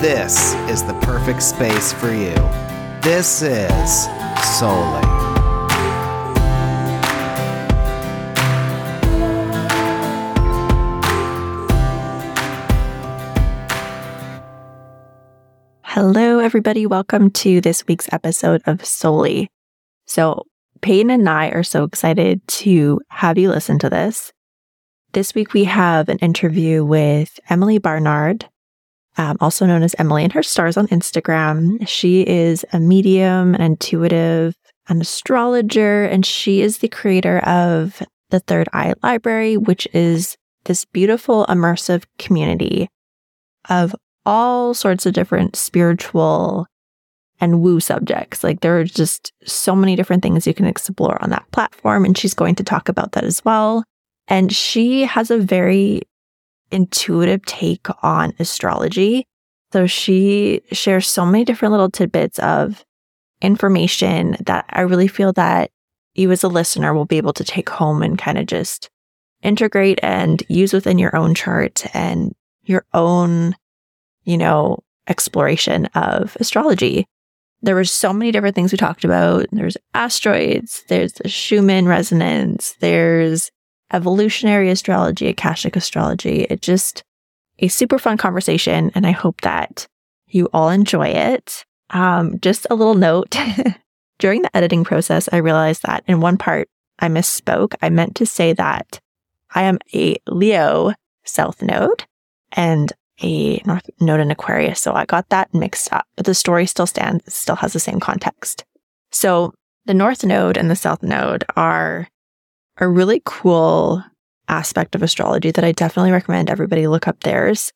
this is the perfect space for you. This is Soully. Hello, everybody. Welcome to this week's episode of Soully. So, Peyton and I are so excited to have you listen to this. This week, we have an interview with Emily Barnard, um, also known as Emily and her stars on Instagram. She is a medium, an intuitive, an astrologer, and she is the creator of the Third Eye Library, which is this beautiful, immersive community of all sorts of different spiritual and woo subjects. Like there are just so many different things you can explore on that platform. And she's going to talk about that as well. And she has a very intuitive take on astrology. So she shares so many different little tidbits of information that I really feel that you as a listener will be able to take home and kind of just integrate and use within your own chart and your own, you know, exploration of astrology. There were so many different things we talked about. There's asteroids, there's the Schumann resonance, there's evolutionary astrology, Akashic astrology. It just a super fun conversation, and I hope that you all enjoy it. Um, just a little note during the editing process, I realized that in one part I misspoke. I meant to say that I am a Leo South Node and a North Node in Aquarius. So I got that mixed up, but the story still stands, still has the same context. So the North Node and the South Node are a really cool aspect of astrology that I definitely recommend everybody look up theirs.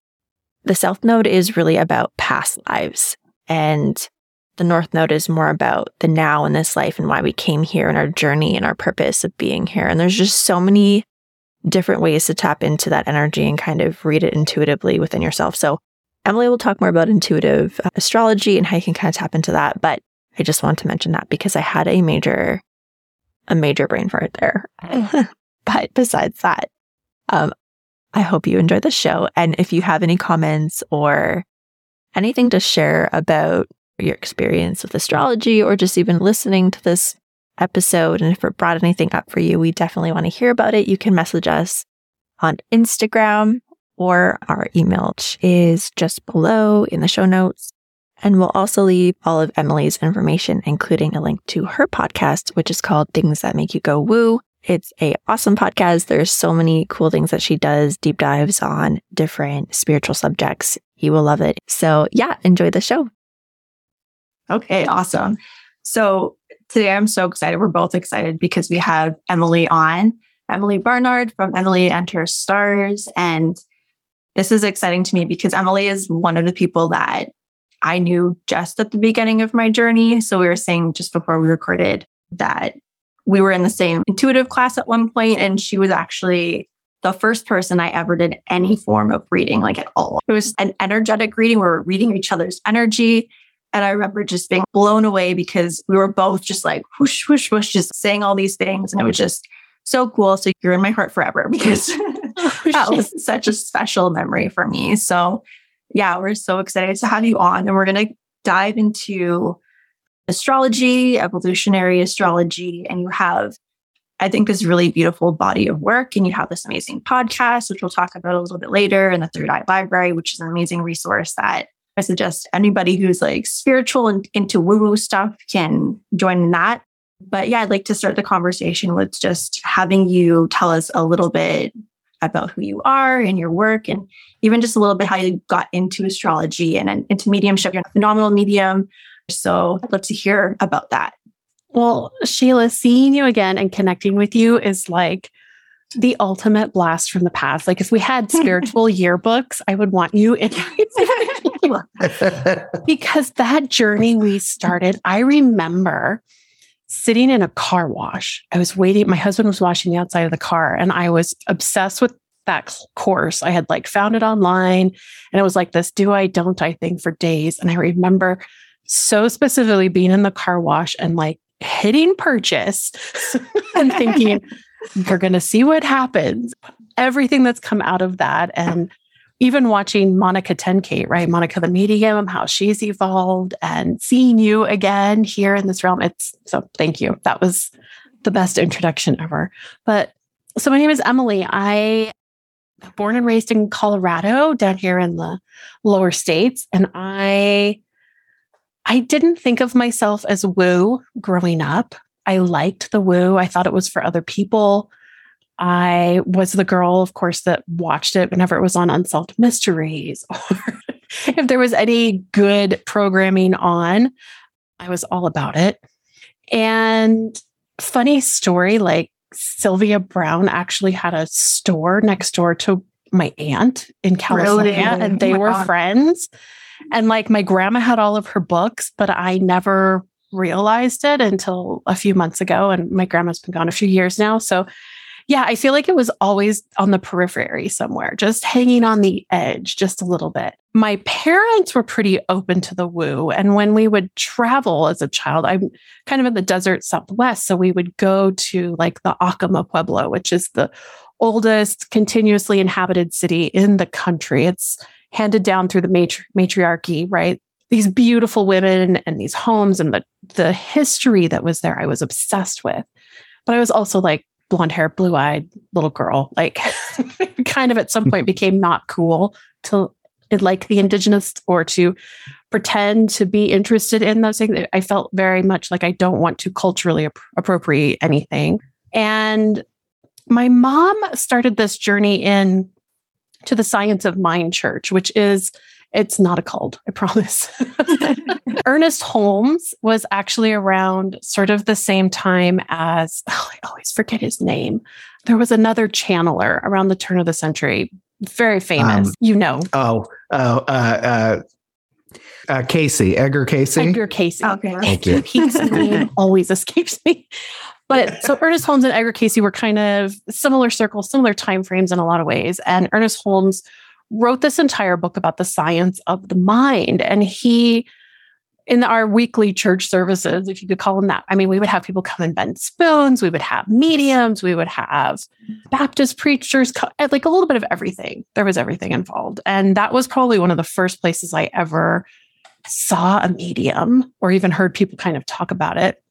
The South Node is really about past lives, and the North Node is more about the now in this life and why we came here and our journey and our purpose of being here. And there's just so many different ways to tap into that energy and kind of read it intuitively within yourself. So, Emily will talk more about intuitive uh, astrology and how you can kind of tap into that. But I just want to mention that because I had a major a major brain fart there. but besides that, um, I hope you enjoy the show. And if you have any comments or anything to share about your experience with astrology or just even listening to this episode, and if it brought anything up for you, we definitely want to hear about it. You can message us on Instagram or our email which is just below in the show notes. And we'll also leave all of Emily's information, including a link to her podcast, which is called Things That Make You Go Woo. It's a awesome podcast. There's so many cool things that she does, deep dives on different spiritual subjects. You will love it. So yeah, enjoy the show. Okay, awesome. So today I'm so excited. We're both excited because we have Emily on, Emily Barnard from Emily and Her Stars. And this is exciting to me because Emily is one of the people that I knew just at the beginning of my journey. So we were saying just before we recorded that we were in the same intuitive class at one point, and she was actually the first person I ever did any form of reading, like at all. It was an energetic reading. Where we're reading each other's energy. And I remember just being blown away because we were both just like whoosh, whoosh, whoosh, just saying all these things. And it was just so cool. So you're in my heart forever because oh, that was such a special memory for me. So yeah, we're so excited to have you on. And we're going to dive into astrology, evolutionary astrology, and you have, I think, this really beautiful body of work. And you have this amazing podcast, which we'll talk about a little bit later, and the Third Eye Library, which is an amazing resource that I suggest anybody who's like spiritual and into woo woo stuff can join in that. But yeah, I'd like to start the conversation with just having you tell us a little bit about who you are and your work and even just a little bit how you got into astrology and into mediumship. You're a phenomenal medium. So I'd love to hear about that. Well, Sheila, seeing you again and connecting with you is like the ultimate blast from the past. Like if we had spiritual yearbooks, I would want you in because that journey we started, I remember sitting in a car wash. I was waiting, my husband was washing the outside of the car, and I was obsessed with that course. I had like found it online and it was like this do I, don't I thing for days. And I remember so specifically being in the car wash and like hitting purchase and thinking, we're going to see what happens. Everything that's come out of that. And even watching Monica Ten-Kate, right? Monica the medium, how she's evolved and seeing you again here in this realm. It's so thank you. That was the best introduction ever. But so my name is Emily. I born and raised in Colorado down here in the lower states. And I I didn't think of myself as woo growing up. I liked the woo. I thought it was for other people. I was the girl, of course, that watched it whenever it was on Unsolved Mysteries or if there was any good programming on, I was all about it. And funny story like Sylvia Browne actually had a store next door to my aunt in California, really? Oh and they oh were God. friends. And like my grandma had all of her books, but I never realized it until a few months ago. And my grandma's been gone a few years now. So yeah, I feel like it was always on the periphery somewhere, just hanging on the edge just a little bit. My parents were pretty open to the woo. And when we would travel as a child, I'm kind of in the desert southwest. So we would go to like the Acoma Pueblo, which is the oldest continuously inhabited city in the country. It's handed down through the matri- matriarchy, right? These beautiful women and these homes and the, the history that was there, I was obsessed with. But I was also like, blonde hair, blue eyed little girl, like kind of at some point became not cool to like the indigenous or to pretend to be interested in those things. I felt very much like I don't want to culturally ap- appropriate anything. And my mom started this journey in to the Science of Mind Church, which is it's not a cult, I promise. Ernest Holmes was actually around sort of the same time as, oh, I always forget his name. There was another channeler around the turn of the century, very famous. Um, you know. Oh, oh, uh, uh, uh, Cayce, Edgar Cayce. Edgar Cayce. Okay. Thank you. His name always escapes me. But so Ernest Holmes and Edgar Cayce were kind of similar circles, similar time frames in a lot of ways. And Ernest Holmes wrote this entire book about the science of the mind. And he, in our weekly church services, if you could call them that, I mean, we would have people come and bend spoons, we would have mediums, we would have Baptist preachers, eh, like a little bit of everything. There was everything involved. And that was probably one of the first places I ever saw a medium or even heard people kind of talk about it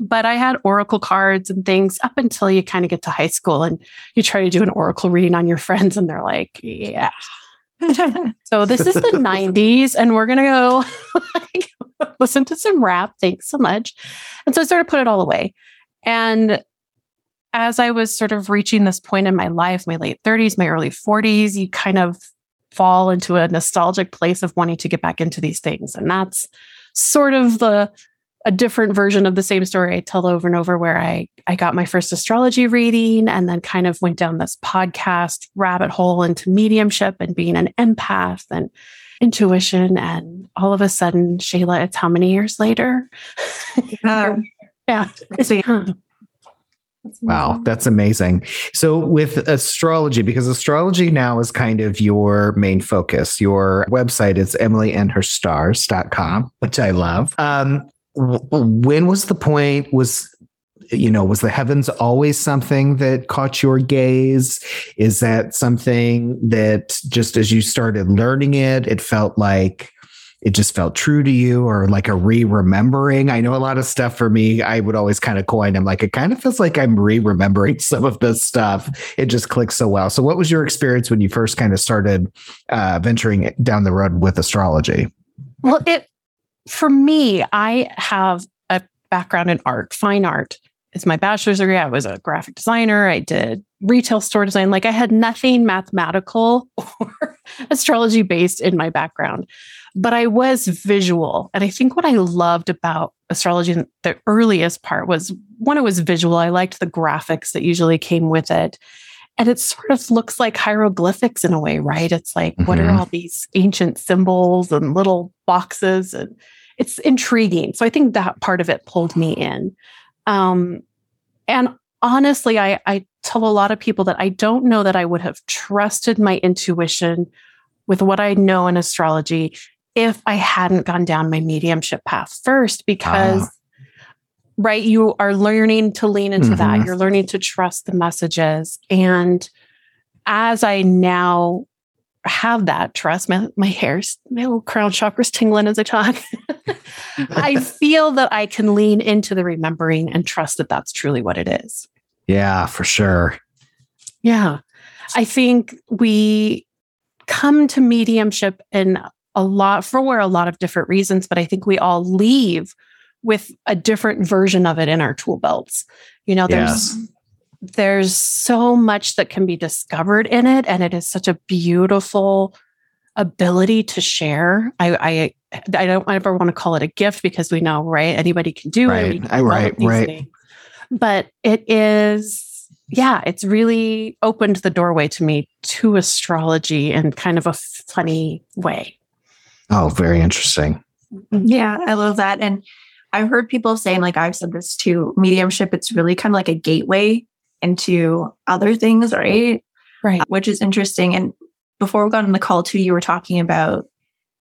but I had oracle cards and things up until you kind of get to high school and you try to do an oracle reading on your friends and they're like, yeah. so this is the 90s and we're going to go listen to some rap. Thanks so much. And so I sort of put it all away. And as I was sort of reaching this point in my life, my late 30s, my early 40s, you kind of fall into a nostalgic place of wanting to get back into these things. And that's sort of the a different version of the same story I tell over and over where I I got my first astrology reading and then kind of went down this podcast rabbit hole into mediumship and being an empath and intuition and all of a sudden Shayla it's how many years later? Uh, yeah. Wow, that's amazing. So, with astrology, because astrology now is kind of your main focus, your website is emilyandherstars.com, which I love. Um, when was the point was you know was the heavens always something that caught your gaze? Is that something that just as you started learning it it felt like it just felt true to you or like a re-remembering? I know a lot of stuff for me i would always kind of coin i'm like it kind of feels like i'm re-remembering some of this stuff. It just clicks so well. So what was your experience when you first kind of started uh, venturing down the road with astrology? Well it for me, I have a background in art, fine art is my bachelor's degree. I was a graphic designer. I did retail store design. Like I had nothing mathematical or astrology based in my background, but I was visual. And I think what I loved about astrology in the earliest part was one, it was visual. I liked the graphics that usually came with it. And it sort of looks like hieroglyphics in a way, right? It's like, mm-hmm. what are Mhm. all these ancient symbols and little boxes? And it's intriguing. So I think that part of it pulled me in. Um, and honestly, I, I tell a lot of people that I don't know that I would have trusted my intuition with what I know in astrology if I hadn't gone down my mediumship path first, because, Ah. Right, you are learning to lean into that. Mhm. You're learning to trust the messages. And as I now have that trust, my, my hair's, my little crown chakra's tingling as I talk. I feel that I can lean into the remembering and trust that that's truly what it is. Yeah, for sure. Yeah. I think we come to mediumship in a lot for a lot of different reasons, but I think we all leave with a different version of it in our tool belts. You know, there's there's so much that can be discovered in it, and it is such a beautiful ability to share. I I I don't ever want to call it a gift because we know, right? Anybody can do Right. it. We can I- right, right. things. But it is, yeah, it's really opened the doorway to me to astrology in kind of a funny way. Oh, very interesting. Yeah, I love that. And I've heard people saying, like I've said this too, mediumship, it's really kind of like a gateway into other things, right? Right. Which is interesting. And before we got on the call too, you were talking about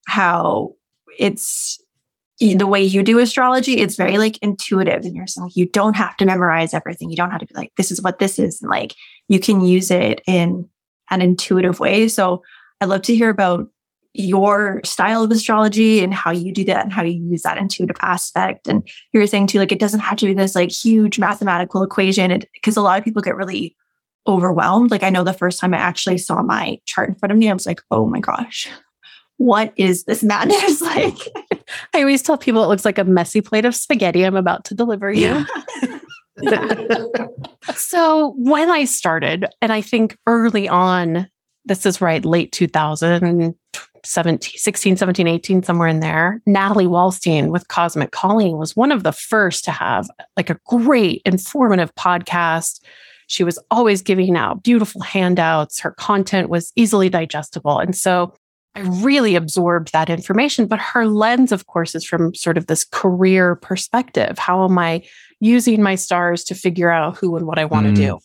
how it's the way you do astrology, it's very like intuitive and you're saying you don't have to memorize everything. You don't have to be like, this is what this is. And like you can use it in an intuitive way. So I'd love to hear about your style of astrology and how you do that and how you use that intuitive aspect. And you were saying too, like it doesn't have to be this like huge mathematical equation because a lot of people get really overwhelmed. Like I know the first time I actually saw my chart in front of me, I was like, oh my gosh, what is this madness? like, I always tell people it looks like a messy plate of spaghetti I'm about to deliver you. so when I started, and I think early on, this is right, late 2017, 16, 17, 18, somewhere in there, Natalie Wallstein with Cosmic Calling was one of the first to have like a great informative podcast. She was always giving out beautiful handouts. Her content was easily digestible. And so I really absorbed that information. But her lens, of course, is from sort of this career perspective. How am I using my stars to figure out who and what I want to Mm. do?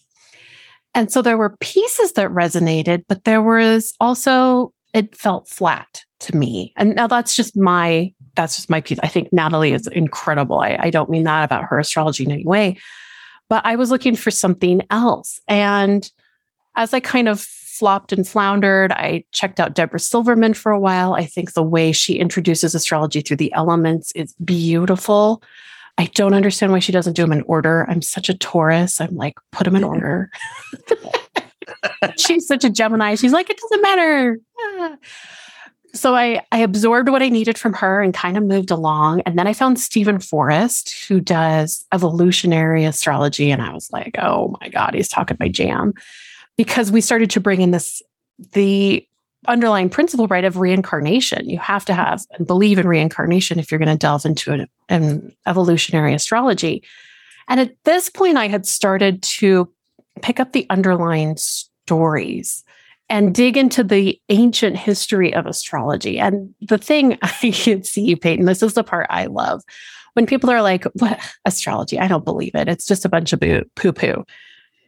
And so there were pieces that resonated, but there was also, it felt flat to me. And now that's just my, that's just my piece. I think Natalie is incredible. I, I don't mean that about her astrology in any way, but I was looking for something else. And as I kind of flopped and floundered, I checked out Deborah Silverman for a while. I think the way she introduces astrology through the elements is beautiful. I don't understand why she doesn't do them in order. I'm such a Taurus. I'm like, put them in order. She's such a Gemini. She's like, it doesn't matter. So I, I absorbed what I needed from her and kind of moved along. And then I found Steven Forrest, who does evolutionary astrology. And I was like, oh my God, he's talking my jam. Because we started to bring in this, the underlying principle, right, of reincarnation. You have to have and believe in reincarnation if you're going to delve into an, an evolutionary astrology. And at this point, I had started to pick up the underlying stories and dig into the ancient history of astrology. And the thing I can see, Peyton, this is the part I love. When people are like, what astrology? I don't believe it. It's just a bunch of poo poo.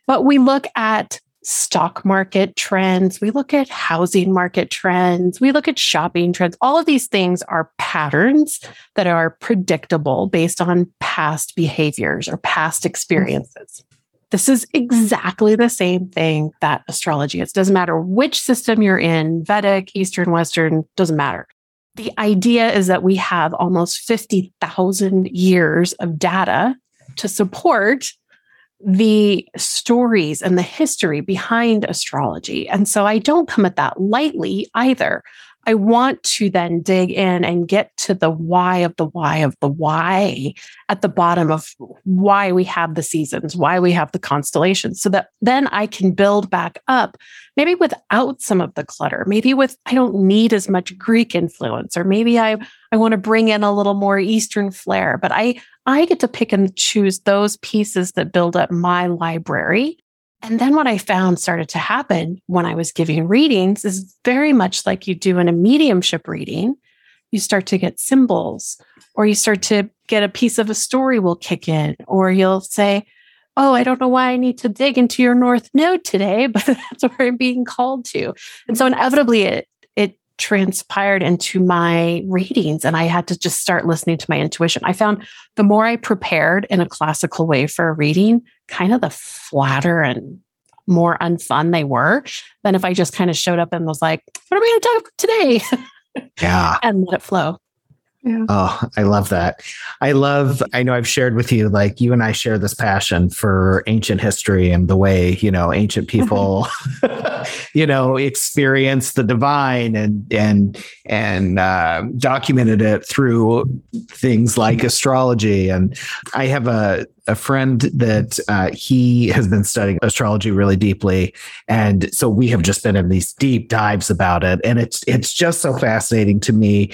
But we look at stock market trends, we look at housing market trends, we look at shopping trends. All of these things are patterns that are predictable based on past behaviors or past mm-hmm. experiences. This is exactly the same thing that astrology is. Doesn't matter which system you're in, Vedic, Eastern, Western, doesn't matter. The idea is that we have almost 50,000 years of data to support the stories and the history behind astrology. And so I don't come at that lightly either. I want to then dig in and get to the why of the why of the why at the bottom of why we have the seasons, why we have the constellations, so that then I can build back up, maybe without some of the clutter, maybe with, I don't need as much Greek influence, or maybe I, I want to bring in a little more Eastern flair, but I, I get to pick and choose those pieces that build up my library And then what I found started to happen when I was giving readings is very much like you do in a mediumship reading. You start to get symbols, or you start to get a piece of a story will kick in, or you'll say, Oh, I don't know why I need to dig into your North Node today, but that's where I'm being called to. And so inevitably it transpired into my readings and I had to just start listening to my intuition. I found the more I prepared in a classical way for a reading, kind of the flatter and more unfun they were than if I just kind of showed up and was like, what are we going to talk about today? Yeah. and let it flow. Yeah. Oh, I love that. I love, I know I've shared with you, like you and I share this passion for ancient history and the way, you know, ancient people, you know, experience the divine and, and, and uh, documented it through things like astrology. And I have a, a friend that uh, he has been studying astrology really deeply, and so we have just been in these deep dives about it, and it's it's just so fascinating to me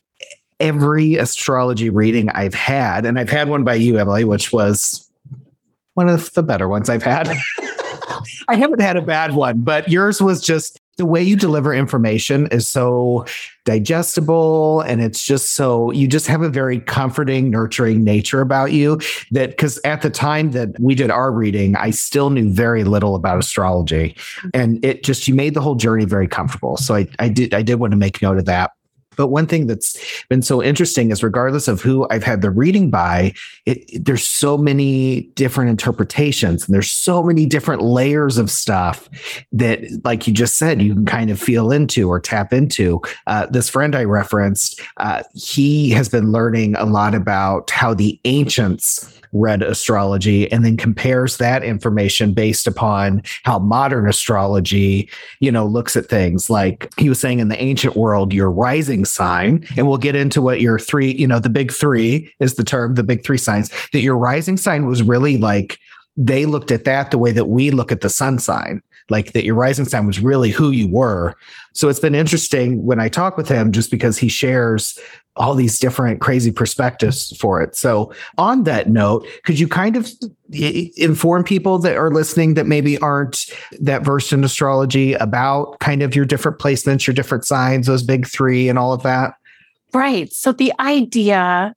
every astrology reading I've had, and I've had one by you, Emily, which was one of the better ones I've had. I haven't had a bad one, but yours was just the way you deliver information is so digestible and it's just so you just have a very comforting nurturing nature about you that because at the time that we did our reading i still knew very little about astrology. And it just you made the whole journey very comfortable. So i, I did i did want to make note of that but one thing that's been so interesting is regardless of who I've had the reading by, it, there's so many different interpretations and there's so many different layers of stuff that, like you just said, you can kind of feel into or tap into. Uh, this friend I referenced, uh, he has been learning a lot about how the ancients read astrology and then compares that information based upon how modern astrology, you know, looks at things. Like he was saying in the ancient world, your rising sign, and we'll get into what your three, you know, the big three is the term, the big three signs, that your rising sign was really like they looked at that the way that we look at the sun sign like that your rising sign was really who you were. So it's been interesting when I talk with him just because he shares all these different crazy perspectives for it. So on that note, could you kind of eh, inform people that are listening that maybe aren't that versed in astrology about kind of your different placements, your different signs, those big 3 and all of that? Right. So the idea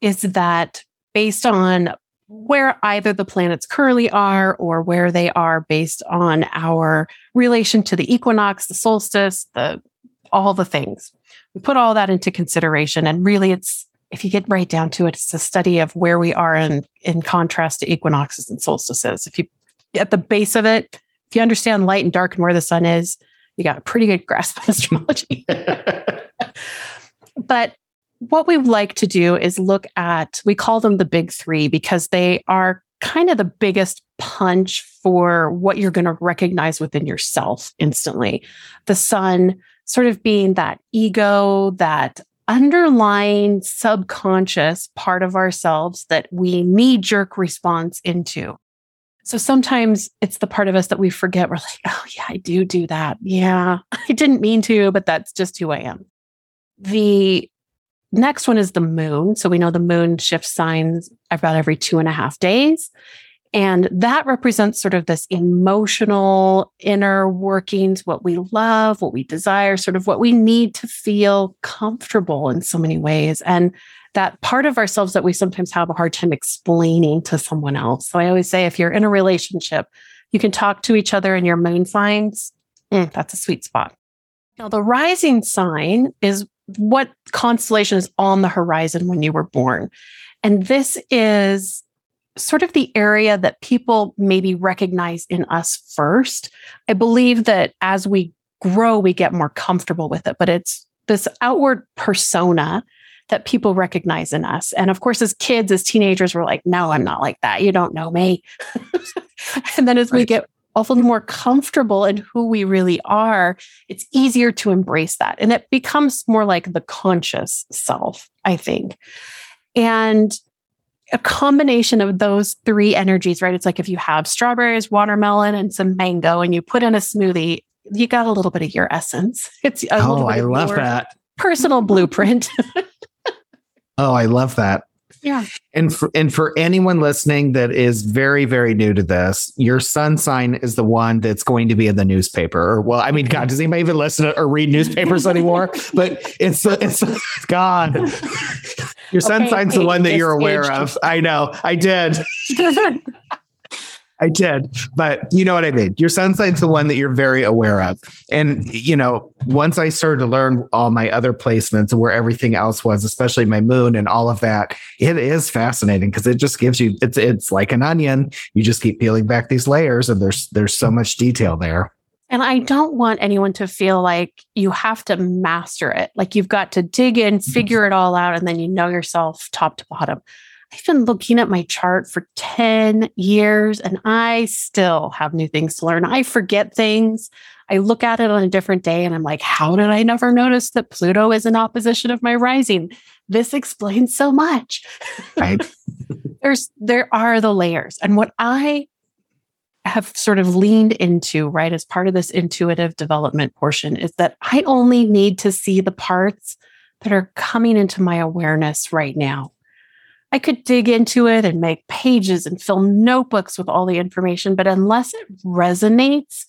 is that based on where either the planets currently are or where they are based on our relation to the equinox, the solstice, the all the things. We put all that into consideration and really it's if you get right down to it, it's a study of where we are in in contrast to equinoxes and solstices. If you at the base of it, if you understand light and dark and where the sun is, you got a pretty good grasp of astrology. but what we like to do is look at, we call them the big three because they are kind of the biggest punch for what you're going to recognize within yourself instantly. The sun sort of being that ego, that underlying subconscious part of ourselves that we knee jerk response into. So sometimes it's the part of us that we forget. We're like, oh, yeah, I do do that. Yeah, I didn't mean to, but that's just who I am. The Next one is the moon. So we know the moon shifts signs about every two and a half days. And that represents sort of this emotional inner workings, what we love, what we desire, sort of what we need to feel comfortable in so many ways. And that part of ourselves that we sometimes have a hard time explaining to someone else. So I always say if you're in a relationship, you can talk to each other in your moon signs. Mm, that's a sweet spot. Now, the rising sign is what constellation is on the horizon when you were born. And this is sort of the area that people maybe recognize in us first. I believe that as we grow, we get more comfortable with it, but it's this outward persona that people recognize in us. And of course, as kids, as teenagers, we're like, no, I'm not like that. You don't know me. and then as right. we get a more comfortable in who we really are, it's easier to embrace that. And it becomes more like the conscious self, I think. And a combination of those three energies, right? It's like if you have strawberries, watermelon, and some mango, and you put in a smoothie, you got a little bit of your essence. It's a oh, oh, I love that personal blueprint. oh, I love that. Yeah. And for, and for anyone listening that is very, very new to this, your sun sign is the one that's going to be in the newspaper. Or, well, I mean, God, does anybody even listen to, or read newspapers anymore? But it's, it's, it's gone. Your sun Okay, sign's the one that you're aware aged of. I know. I did. I did, but you know what I mean. Your sun sign's the one that you're very aware of. And, you know, once I started to learn all my other placements and where everything else was, especially my moon and all of that, it is fascinating because it just gives you it's it's like an onion. You just keep peeling back these layers and there's there's so much detail there. And I don't want anyone to feel like you have to master it. Like you've got to dig in, mm-hmm. figure it all out, and then you know yourself top to bottom. I've been looking at my chart for 10 years and I still have new things to learn. I forget things. I look at it on a different day and I'm like, how did I never notice that Pluto is in opposition of my rising? This explains so much. Right. There's there are the layers. And what I have sort of leaned into, right, as part of this intuitive development portion is that I only need to see the parts that are coming into my awareness right now. I could dig into it and make pages and fill notebooks with all the information, but unless it resonates,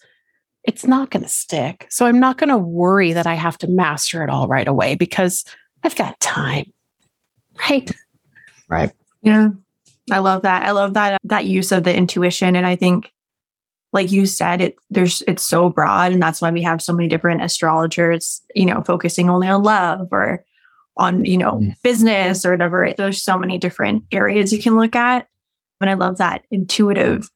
it's not going to stick. So I'm not going to worry that I have to master it all right away because I've got time. Right. Right. Yeah. I love that. I love that that use of the intuition and I think like you said it there's it's so broad and that's why we have so many different astrologers, you know, focusing only on love or on, you know, Mm. business or whatever. There's so many different areas you can look at. And I love that intuitive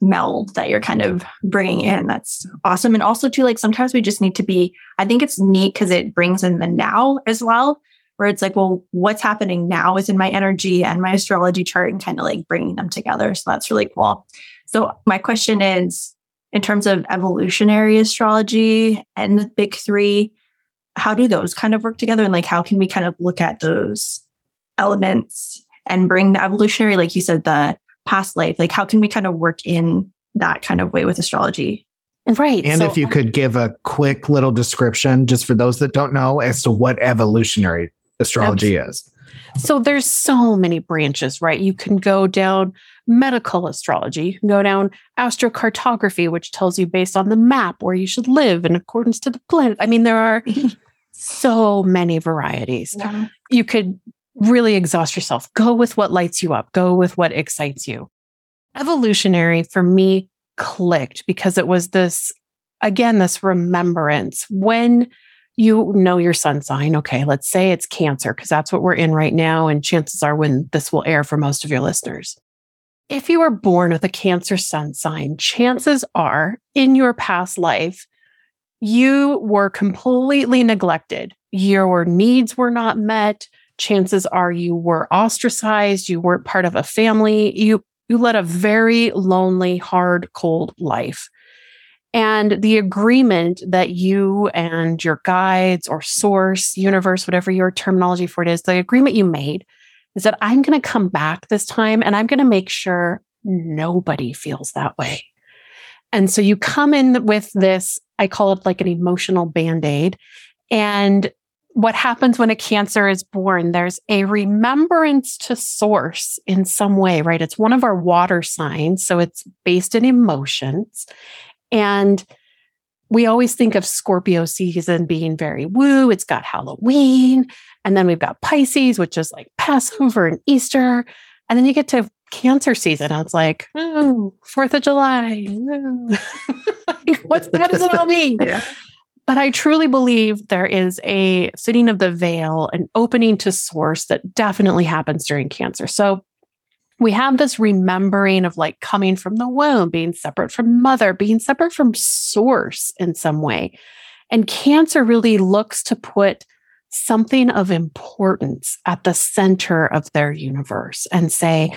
meld that you're kind of bringing in. That's awesome. And also too, like sometimes we just need to be, I think it's neat because it brings in the now as well where it's like, well, what's happening now is in my energy and my astrology chart and kind of like bringing them together. So that's really cool. So my question is in terms of evolutionary astrology and the big three, how do those kind of work together? And like, how can we kind of look at those elements and bring the evolutionary, like you said, the past life, like how can we kind of work in that kind of way with astrology? Right. And So- if you could give a quick little description, just for those that don't know, as to what evolutionary astrology is. So there's so many branches, right? You can go down medical astrology, you can go down astrocartography, which tells you based on the map where you should live in accordance to the planet. I mean, there are so many varieties. You could really exhaust yourself. Go with what lights you up, go with what excites you. Evolutionary for me clicked because it was this, again, this remembrance. When you know your sun sign. Okay, let's say it's Cancer, because that's what we're in right now. And chances are when this will air for most of your listeners. If you were born with a Cancer sun sign, chances are in your past life, you were completely neglected. Your needs were not met. Chances are you were ostracized. You weren't part of a family. You, you led a very lonely, hard, cold life. And the agreement that you and your guides or source, universe, whatever your terminology for it is, the agreement you made is that I'm going to come back this time and I'm going to make sure nobody feels that way. And so you come in with this, I call it like an emotional band aid. And what happens when a cancer is born? There's a remembrance to source in some way, right? It's one of our water signs. So it's based in emotions. And we always think of Scorpio season being very woo. It's got Halloween. And then we've got Pisces, which is like Passover and Easter. And then you get to Cancer season. And it's like, oh, Fourth of July. What's what does it all mean? Yeah. But I truly believe there is a sitting of the veil, an opening to source that definitely happens during cancer. So we have this remembering of like coming from the womb, being separate from mother, being separate from source in some way. And cancer really looks to put something of importance at the center of their universe and say,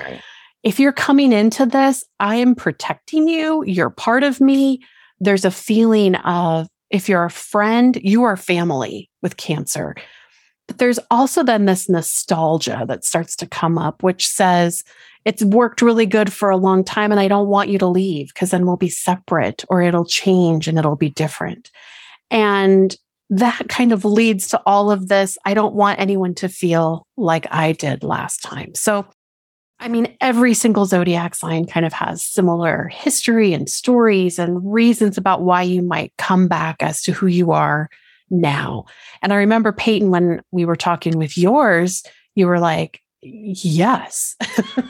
if you're coming into this, I am protecting you. You're part of me. There's a feeling of if you're a friend, you are family with cancer. But there's also then this nostalgia that starts to come up, which says, it's worked really good for a long time and I don't want you to leave because then we'll be separate or it'll change and it'll be different. And that kind of leads to all of this. I don't want anyone to feel like I did last time. So, I mean, every single zodiac sign kind of has similar history and stories and reasons about why you might come back as to who you are now. And I remember, Peyton, when we were talking with yours, you were like, Yes.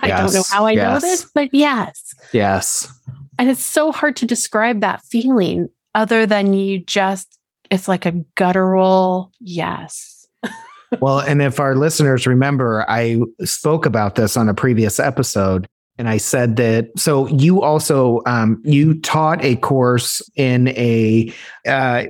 I don't know how I yes. know this, but yes. Yes. And it's so hard to describe that feeling other than you just, it's like a guttural yes. well, and if our listeners remember, I spoke about this on a previous episode and I said that. So you also um, you taught a course in a uh,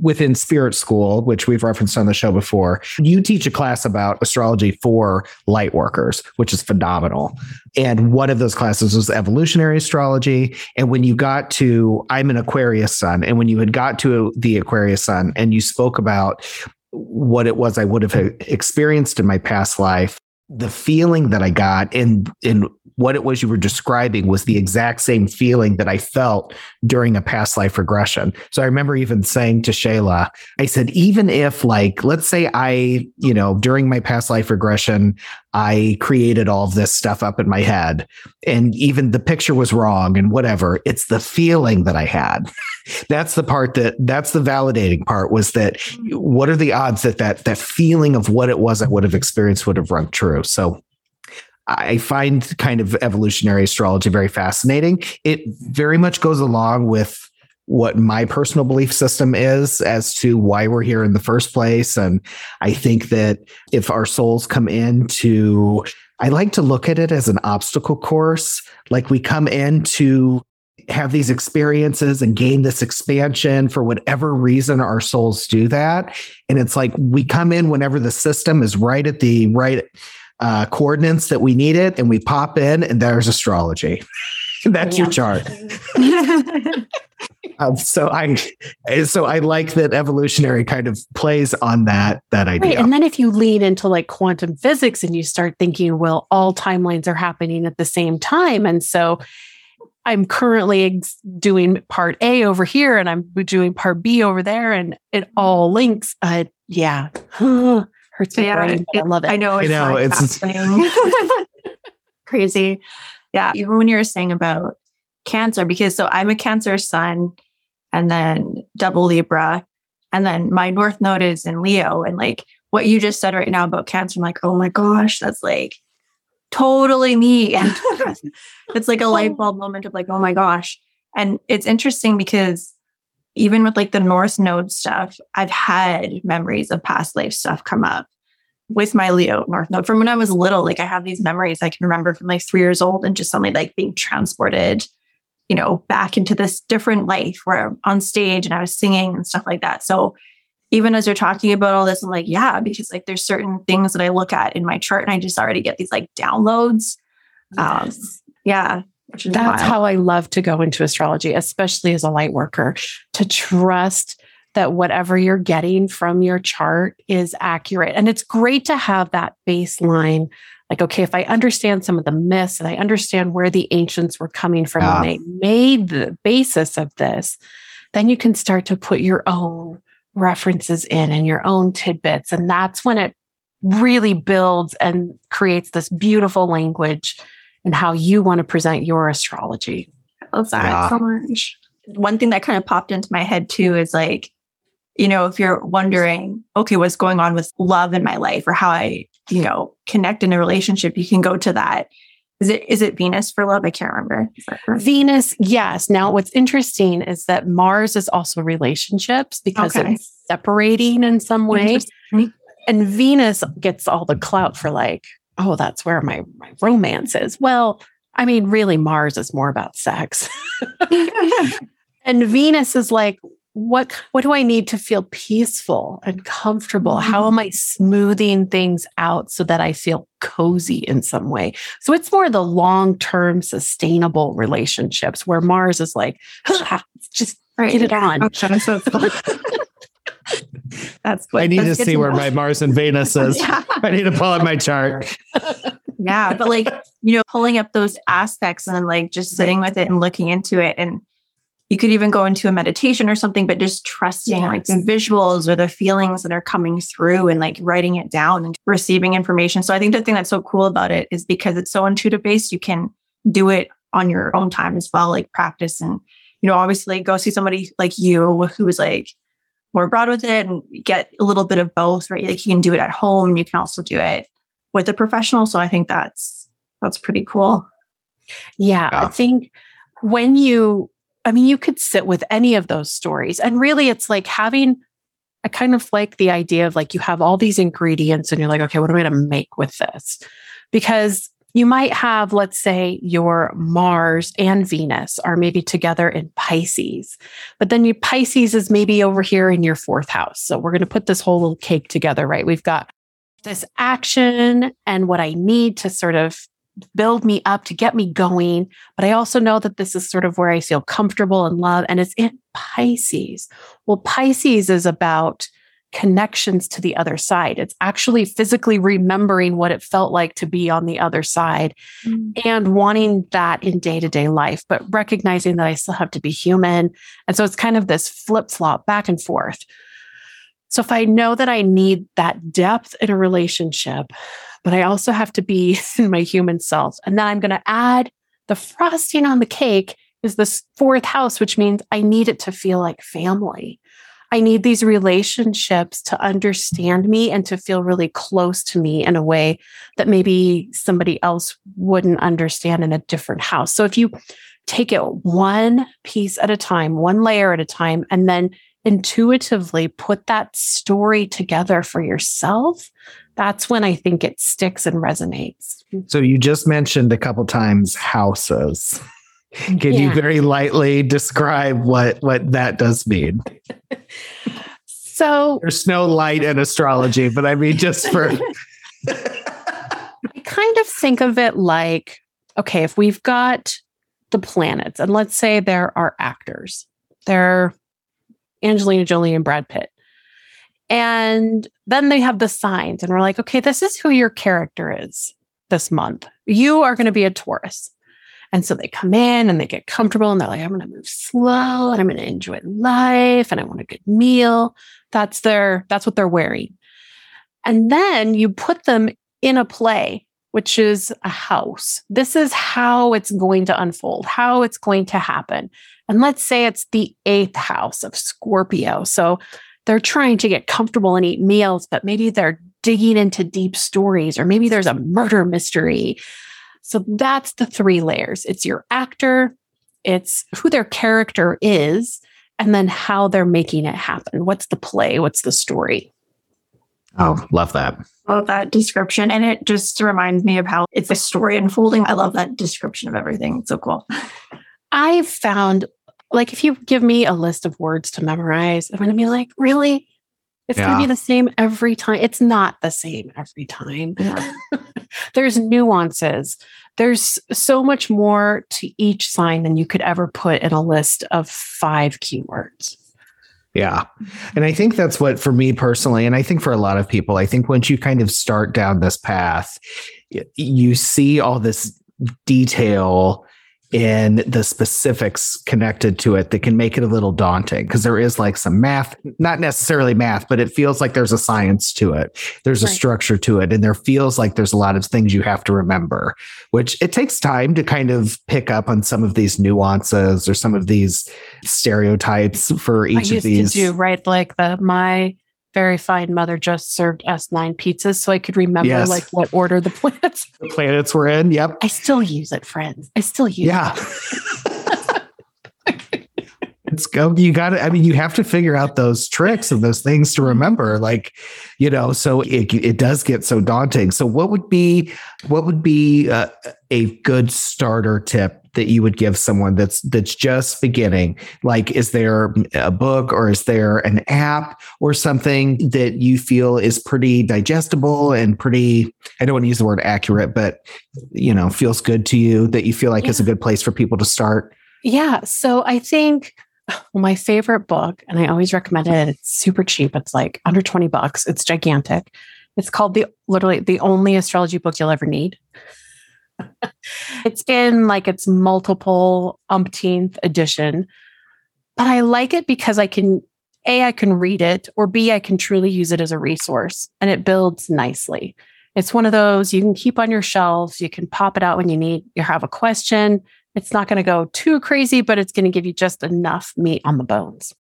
within Spirit School, which we've referenced on the show before. You teach a class about astrology for light workers, which is phenomenal. And one of those classes was evolutionary astrology. And when you got to, I'm an Aquarius sun, and when you had got to the Aquarius sun, and you spoke about what it was I would have experienced in my past life the feeling that I got in in what it was you were describing was the exact same feeling that I felt during a past life regression. So I remember even saying to Shayla, I said, even if, like, let's say I, you know, during my past life regression, I created all of this stuff up in my head and even the picture was wrong and whatever, it's the feeling that I had. that's the part that that's the validating part was that what are the odds that that that feeling of what it was I would have experienced would have rung true. So I find kind of evolutionary astrology very fascinating. It very much goes along with what my personal belief system is as to why we're here in the first place. And I think that if our souls come in to, I like to look at it as an obstacle course. Like we come in to have these experiences and gain this expansion for whatever reason our souls do that. And it's like we come in whenever the system is right at the right uh, coordinates that we needed, and we pop in, and there's astrology. That's your chart. um, so I, so I like that evolutionary kind of plays on that that idea. Right. And then if you lean into like quantum physics and you start thinking, well, all timelines are happening at the same time, and so I'm currently ex- doing part A over here, and I'm doing part B over there, and it all links. Uh, yeah. Hurts my yeah, brain, it, I love it. I know. It's, I know, it's crazy. Yeah. Even when you were saying about Cancer, because so I'm a Cancer sun and then double Libra. And then my North Node is in Leo. And like what you just said right now about Cancer, I'm like, oh my gosh, that's like totally me. And it's like a light bulb moment of like, oh my gosh. And it's interesting because even with like the North Node stuff, I've had memories of past life stuff come up with my Leo North Node from when I was little. Like I have these memories I can remember from like three years old and just suddenly like being transported, you know, back into this different life where I'm on stage and I was singing and stuff like that. So even as you're talking about all this, I'm like, yeah, because like there's certain things that I look at in my chart and I just already get these like downloads. Yes. Um, yeah. That's wild. how I love to go into astrology, especially as a light worker, to trust that whatever you're getting from your chart is accurate. And it's great to have that baseline. Like, okay, if I understand some of the myths and I understand where the ancients were coming from yeah. when they made the basis of this, then you can start to put your own references in and your own tidbits. And that's when it really builds and creates this beautiful language and how you want to present your astrology. I love that yeah. so much. One thing that kind of popped into my head too is like, you know, if you're wondering, okay, what's going on with love in my life or how I, you know, connect in a relationship, you can go to that. Is it is it Venus for love? I can't remember. Venus, yes. Now what's interesting is that Mars is also relationships because okay. it's separating in some way. And Venus gets all the clout for like oh, that's where my, my romance is. Well, I mean, really, Mars is more about sex. and Venus is like, what what do I need to feel peaceful and comfortable? Mm-hmm. How am I smoothing things out so that I feel cozy in some way? So it's more the long-term sustainable relationships where Mars is like, just right. get it on. Okay, so That's what I need to see where my Mars and Venus is. yeah. I need to pull up my chart. yeah. But like, you know, pulling up those aspects and like just sitting with it and looking into it. And, you could even go into a meditation or something, but just trusting yes. like the visuals or the feelings that are coming through and like writing it down and receiving information. So I think the thing that's so cool about it is because it's so intuitive based, you can do it on your own time as well, like practice and, you know, obviously go see somebody like you who is like more broad with it and get a little bit of both, right? Like you can do it at home. You can also do it with a professional. So I think that's, that's pretty cool. Yeah, yeah. I think when you I mean, you could sit with any of those stories. And really, it's like having, I kind of like the idea of like you have all these ingredients and you're like, okay, what am I going to make with this? Because you might have, let's say, your Mars and Venus are maybe together in Pisces, but then your Pisces is maybe over here in your fourth house. So we're going to put this whole little cake together, right? We've got this action and what I need to sort of build me up to get me going. But I also know that this is sort of where I feel comfortable and love. And it's in Pisces. Well, Pisces is about connections to the other side. It's actually physically remembering what it felt like to be on the other side mm. and wanting that in day to day life, but recognizing that I still have to be human. And so it's kind of this flip flop back and forth. So if I know that I need that depth in a relationship, but I also have to be in my human self. And then I'm going to add the frosting on the cake is this fourth house, which means I need it to feel like family. I need these relationships to understand me and to feel really close to me in a way that maybe somebody else wouldn't understand in a different house. So if you take it one piece at a time, one layer at a time, and then intuitively put that story together for yourself, that's when I think it sticks and resonates. So you just mentioned a couple times houses. Can yeah. you very lightly describe what what that does mean? So they're's no light in astrology, but I mean just for I kind of think of it like okay, if we've got the planets and let's say there are actors. They're Angelina Jolie and Brad Pitt. And then they have the signs, and we're like, okay, this is who your character is this month. You are going to be a Taurus. And so they come in and they get comfortable and they're like, I'm going to move slow and I'm going to enjoy life and I want a good meal. That's their, that's what they're wearing. And then you put them in a play, which is a house. This is how it's going to unfold, how it's going to happen. And let's say it's the eighth house of Scorpio. So they're trying to get comfortable and eat meals, but maybe they're digging into deep stories, or maybe there's a murder mystery. So that's the three layers it's your actor, it's who their character is, and then how they're making it happen. What's the play? What's the story? Oh, love that. Love that description. And it just reminds me of how it's a story unfolding. I love that description of everything. It's so cool. I've found like if you give me a list of words to memorize, I'm going to be like, really? It's yeah. going to be the same every time. It's not the same every time. Yeah. There's nuances. There's so much more to each sign than you could ever put in a list of five keywords. Yeah. And I think that's what, for me personally, and I think for a lot of people, I think once you kind of start down this path, you see all this detail in the specifics connected to it that can make it a little daunting because there is like some math, not necessarily math, but it feels like there's a science to it. There's right. a structure to it. And there feels like there's a lot of things you have to remember, which it takes time to kind of pick up on some of these nuances or some of these stereotypes for each I of these. Do, right? Like the my very fine mother just served us nine pizzas so I could remember yes. like what order the planets the planets were in. Yep. I still use it, friends. I still use yeah. it. it's go you got to i mean you have to figure out those tricks and those things to remember like you know so it, it does get so daunting so what would be what would be uh, a good starter tip that you would give someone that's that's just beginning. Like is there a book or is there an app or something that you feel is pretty digestible and pretty i don't want to use the word accurate but you know feels good to you that you feel like yeah. is a good place for people to start? Yeah so i think well, my favorite book and i always recommend it it's super cheap it's like under 20 bucks it's gigantic. It's called the literally the only astrology book you'll ever need it's in like its multiple umpteenth edition. but I like it because I can a, I can read it, or B, I can truly use it as a resource and it builds nicely. It's one of those you can keep on your shelves. You can pop it out when you need, you have a question. It's not going to go too crazy, but it's going to give you just enough meat on the bones.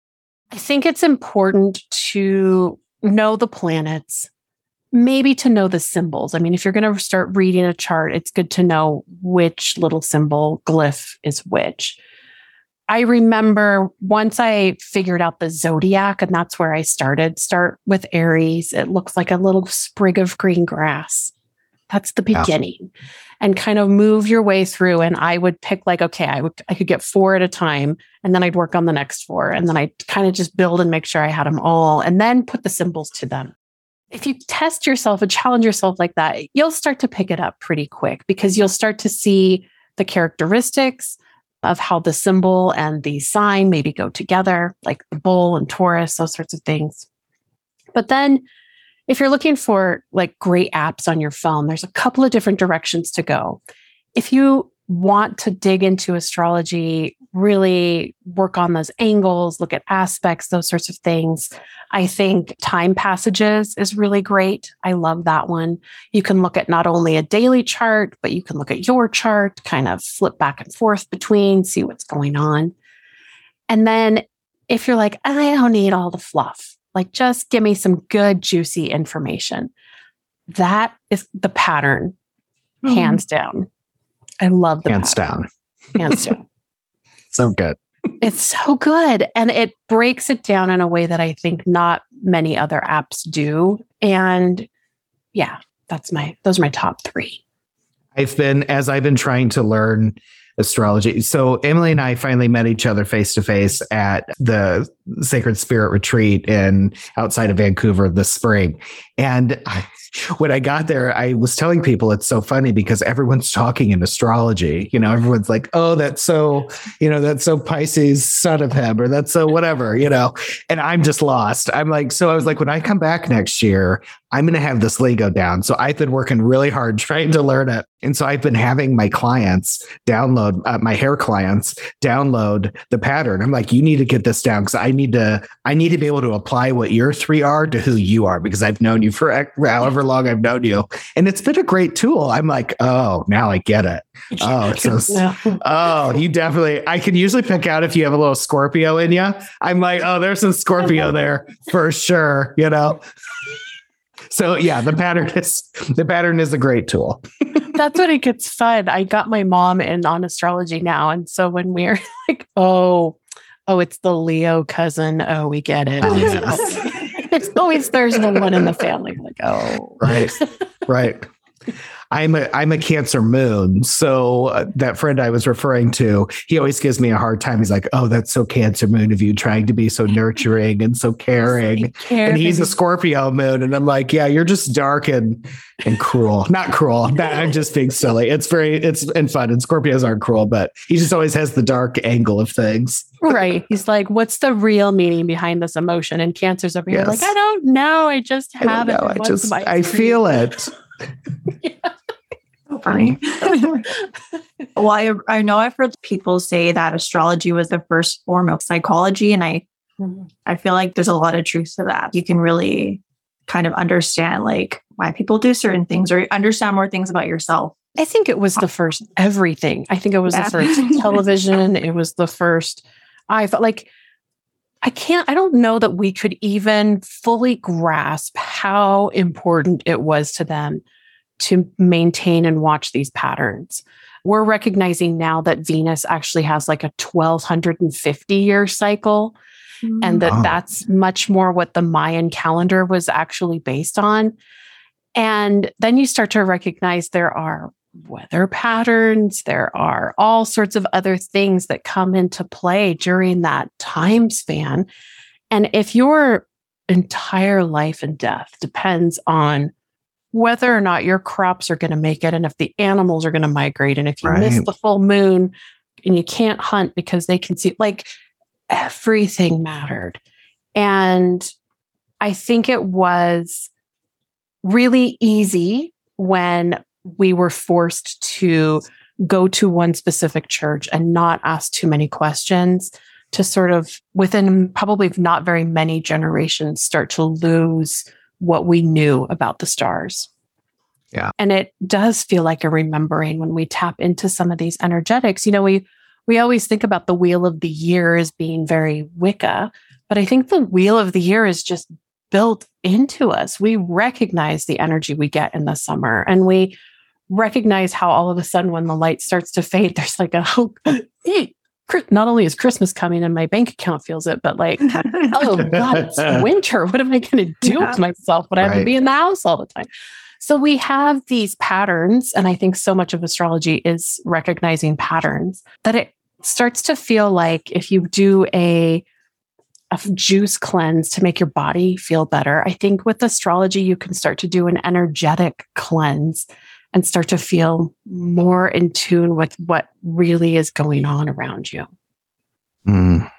I think it's important to know the planets, maybe to know the symbols. I mean, if you're going to start reading a chart, it's good to know which little symbol glyph is which. I remember once I figured out the zodiac, and that's where I started. Start with Aries. It looks like a little sprig of green grass. That's the beginning. Yeah. And kind of move your way through. And I would pick like, okay, I would I could get four at a time, and then I'd work on the next four. And then I'd kind of just build and make sure I had them all, and then put the symbols to them. If you test yourself and challenge yourself like that, you'll start to pick it up pretty quick because you'll start to see the characteristics of how the symbol and the sign maybe go together, like the bull and Taurus, those sorts of things. But then if you're looking for like great apps on your phone, there's a couple of different directions to go. If you want to dig into astrology, really work on those angles, look at aspects, those sorts of things. I think time passages is really great. I love that one. You can look at not only a daily chart, but you can look at your chart, kind of flip back and forth between, see what's going on. And then if you're like, I don't need all the fluff, like just give me some good, juicy information. That is the pattern, mm-hmm. hands down. I love the hands pattern. down. Hands down. so good. It's so good. And it breaks it down in a way that I think not many other apps do. And yeah, that's my, those are my top three. I've been, as I've been trying to learn astrology. So Emily and I finally met each other face to face at the Sacred Spirit Retreat in outside of Vancouver this spring. And I, when I got there, I was telling people it's so funny because everyone's talking in astrology. You know, everyone's like, oh, that's so, you know, that's so Pisces sun of him, or that's so whatever, you know. And I'm just lost. I'm like, so I was like, when I come back next year, I'm going to have this Lego down. So I've been working really hard trying to learn it. And so I've been having my clients download, uh, my hair clients download the pattern. I'm like, you need to get this down because I need to, I need to be able to apply what your three are to who you are because I've known you for however long I've known you. And it's been a great tool. I'm like, oh, now I get it. Oh, so, oh, you definitely, I can usually pick out if you have a little Scorpio in you. I'm like, oh, there's some Scorpio there for sure, you know? So yeah, the pattern is the pattern is a great tool. That's when it gets fun. I got my mom in on astrology now. And so when we're like, oh, oh, it's the Leo cousin. Oh, we get it. Oh, it's always there's the one in the family. Like, oh, right, right. I'm a I'm a Cancer Moon, so uh, that friend I was referring to, he always gives me a hard time. He's like, "Oh, that's so Cancer Moon of you, trying to be so nurturing and so caring." And he's a Scorpio Moon, and I'm like, "Yeah, you're just dark and and cruel. Not cruel. I'm just being silly. It's very it's and fun. And Scorpios aren't cruel, but he just always has the dark angle of things." right. He's like, "What's the real meaning behind this emotion?" And Cancer's over here, yes. like, "I don't know. I just have I it. I just I feel it." yeah funny. well, I, I know I've heard people say that astrology was the first form of psychology, and I mm-hmm. I feel like there's a lot of truth to that. You can really kind of understand like why people do certain things or understand more things about yourself. I think it was the first everything. I think it was yeah. the first television. it was the first. I felt like I can't, I don't know that we could even fully grasp how important it was to them to maintain and watch these patterns. We're recognizing now that Venus actually has like a 1250 year cycle mm. and that wow. that's much more what the Mayan calendar was actually based on. And then you start to recognize there are weather patterns, there are all sorts of other things that come into play during that time span. And if your entire life and death depends on whether or not your crops are going to make it and if the animals are going to migrate and if you right. miss the full moon and you can't hunt because they can see like everything mattered and i think it was really easy when we were forced to go to one specific church and not ask too many questions to sort of within probably not very many generations start to lose what we knew about the stars. Yeah. And it does feel like a remembering when we tap into some of these energetics. You know, we we always think about the wheel of the year as being very Wicca, but I think the wheel of the year is just built into us. We recognize the energy we get in the summer and we recognize how all of a sudden when the light starts to fade, there's like a oh, not only is Christmas coming and my bank account feels it, but like, oh God, it's winter. What am I going to do yeah. to myself when I have to be in the house all the time? So we have these patterns. And I think so much of astrology is recognizing patterns that it starts to feel like if you do a, a juice cleanse to make your body feel better, I think with astrology, you can start to do an energetic cleanse and start to feel more in tune with what really is going on around you. Mm,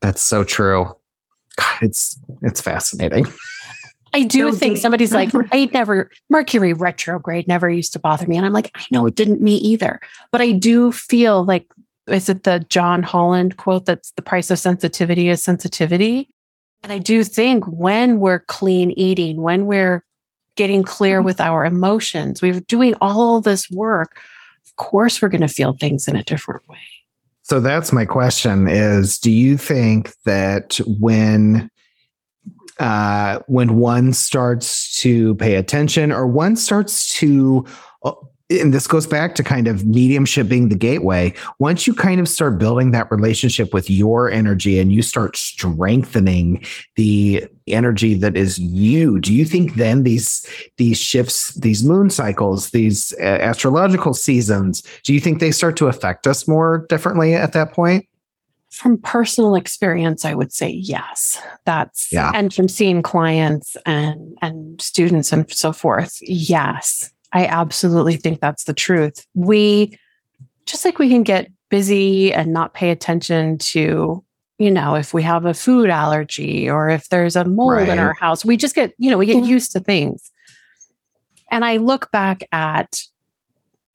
that's so true. God, it's it's fascinating. I do think somebody's like, I never Mercury retrograde never used to bother me. And I'm like, I know it didn't me either. But I do feel like is it the John Holland quote that's the price of sensitivity is sensitivity? And I do think when we're clean eating, when we're getting clear mm-hmm. with our emotions. We're doing all this work. Of course, we're going to feel things in a different way. So that's my question is do you think that when uh, when one starts to pay attention or one starts to uh, and this goes back to kind of mediumship being the gateway. Once you kind of start building that relationship with your energy and you start strengthening the energy that is you, do you think then these these shifts, these moon cycles, these uh, astrological seasons, do you think they start to affect us more differently at that point? From personal experience, I would say yes. That's yeah. and from seeing clients and and students and so forth, yes I absolutely think that's the truth. We, just like we can get busy and not pay attention to, you know, if we have a food allergy or if there's a mold right. in our house, we just get, you know, we get mm-hmm. used to things. And I look back at,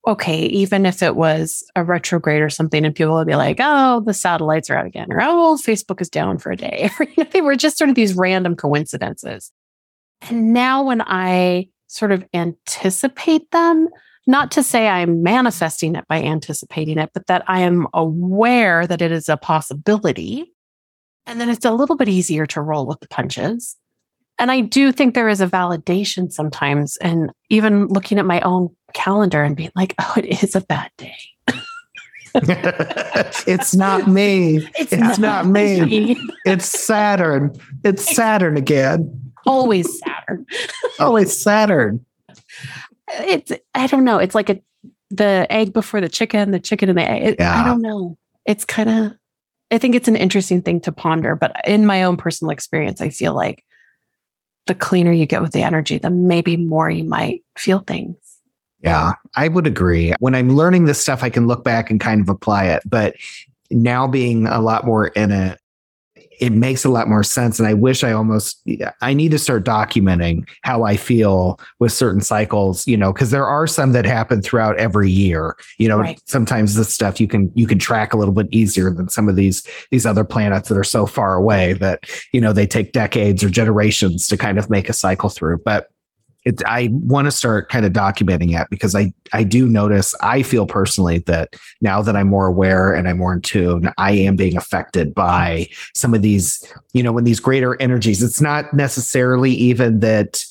okay, even if it was a retrograde or something, and people would be like, oh, the satellites are out again, or oh, Facebook is down for a day. they were just sort of these random coincidences. And now when I sort of anticipate them. Not to say I'm manifesting it by anticipating it, but that I am aware that it is a possibility. And then it's a little bit easier to roll with the punches. And I do think there is a validation sometimes, and even looking at my own calendar and being like, oh, it is a bad day. it's not me. It's, it's not, not, me. me. It's Saturn. It's Saturn again. Always Saturn. Always Saturn. It's I don't know. It's like a the egg before the chicken, the chicken and the egg. It, yeah. I don't know. It's kind of I think it's an interesting thing to ponder, but in my own personal experience, I feel like the cleaner you get with the energy, the maybe more you might feel things. Yeah, I would agree. When I'm learning this stuff, I can look back and kind of apply it. But now being a lot more in a it makes a lot more sense. And I wish I almost, I need to start documenting how I feel with certain cycles, you know, because there are some that happen throughout every year. You know, right. sometimes this stuff you can, you can track a little bit easier than some of these, these other planets that are so far away that, you know, they take decades or generations to kind of make a cycle through. But it, I want to start kind of documenting it because I, I do notice, I feel personally that now that I'm more aware and I'm more in tune, I am being affected by some of these, you know, when these greater energies, it's not necessarily even that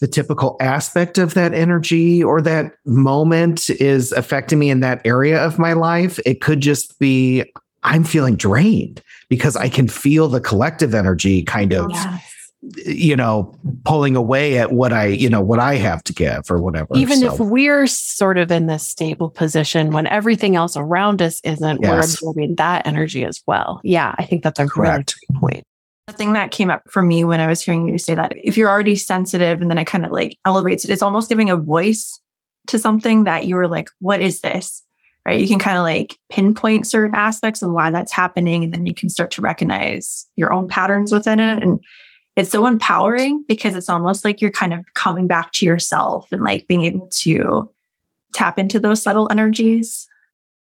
the typical aspect of that energy or that moment is affecting me in that area of my life. It could just be, I'm feeling drained because I can feel the collective energy kind of yes you know, pulling away at what I, you know, what I have to give or whatever. Even so. if we're sort of in this stable position when everything else around us isn't, yes. we're absorbing that energy as well. Yeah, I think that's a correct point. The thing that came up for me when I was hearing you say that, if you're already sensitive and then it kind of like elevates it, it's almost giving a voice to something that you were like, what is this? Right. You can kind of like pinpoint certain aspects of why that's happening. And then you can start to recognize your own patterns within it. And it's so empowering because it's almost like you're kind of coming back to yourself and like being able to tap into those subtle energies.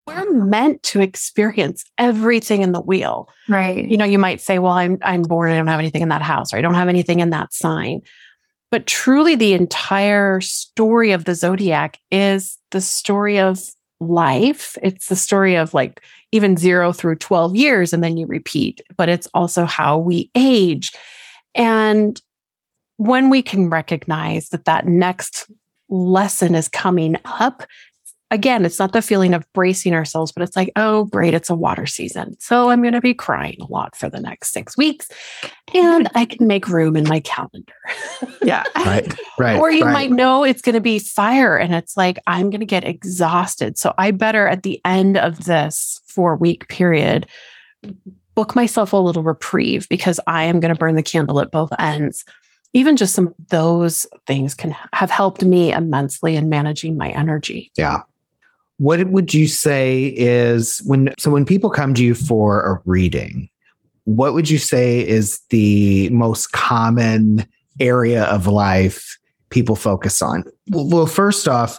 we're meant to experience everything in the wheel. Right. You know, you might say, well, I'm I'm born, I don't have anything in that house, or I don't have anything in that sign. But truly the entire story of the zodiac is the story of life. It's the story of like even 0 through 12 years and then you repeat, but it's also how we age. And when we can recognize that that next lesson is coming up, again, it's not the feeling of bracing ourselves, but it's like, oh, great, it's a water season. So I'm going to be crying a lot for the next six weeks. And I can make room in my calendar. yeah. Right. Right. or you right. might know it's going to be fire and it's like, I'm going to get exhausted. So I better at the end of this four week period book myself a little reprieve because I am going to burn the candle at both ends. Even just some of those things can have helped me immensely in managing my energy. Yeah. What would you say is when so when people come to you for a reading, what would you say is the most common area of life people focus on? Well, well first off,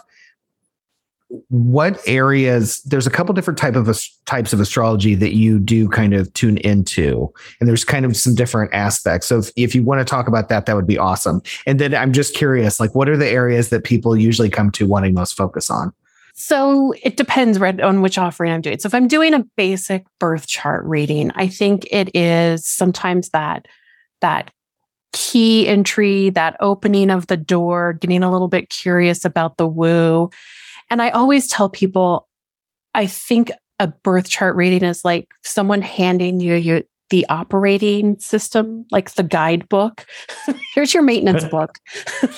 what areas there's a couple different type of types of astrology that you do kind of tune into and there's kind of some different aspects so if, if you want to talk about that that would be awesome and then i'm just curious like what are the areas that people usually come to wanting most focus on So it depends on which offering I'm doing. So if I'm doing a basic birth chart reading, I think it is sometimes that that key entry, that opening of the door, getting a little bit curious about the woo. And I always tell people, I think a birth chart reading is like someone handing you, you the operating system, like the guidebook. Here's your maintenance book.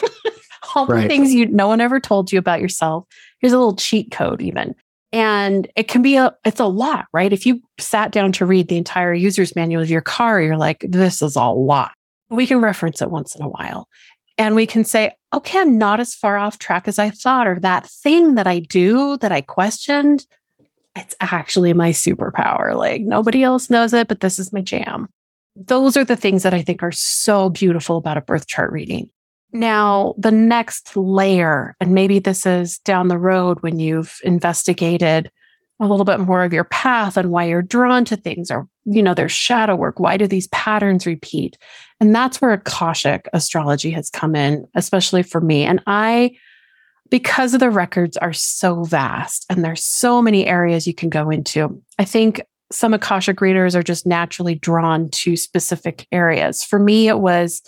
All the things you no one ever told you about yourself. Here's a little cheat code, even. And it can be a it's a lot, right? If you sat down to read the entire user's manual of your car, you're like, this is a lot. We can reference it once in a while. And we can say, okay, I'm not as far off track as I thought, or that thing that I do that I questioned, it's actually my superpower. Like nobody else knows it, but this is my jam. Those are the things that I think are so beautiful about a birth chart reading. Now, the next layer, and maybe this is down the road when you've investigated a little bit more of your path and why you're drawn to things, or, you know, there's shadow work. Why do these patterns repeat? And that's where Akashic astrology has come in, especially for me. And I, because of the records are so vast and there's so many areas you can go into, I think some Akashic readers are just naturally drawn to specific areas. For me, it was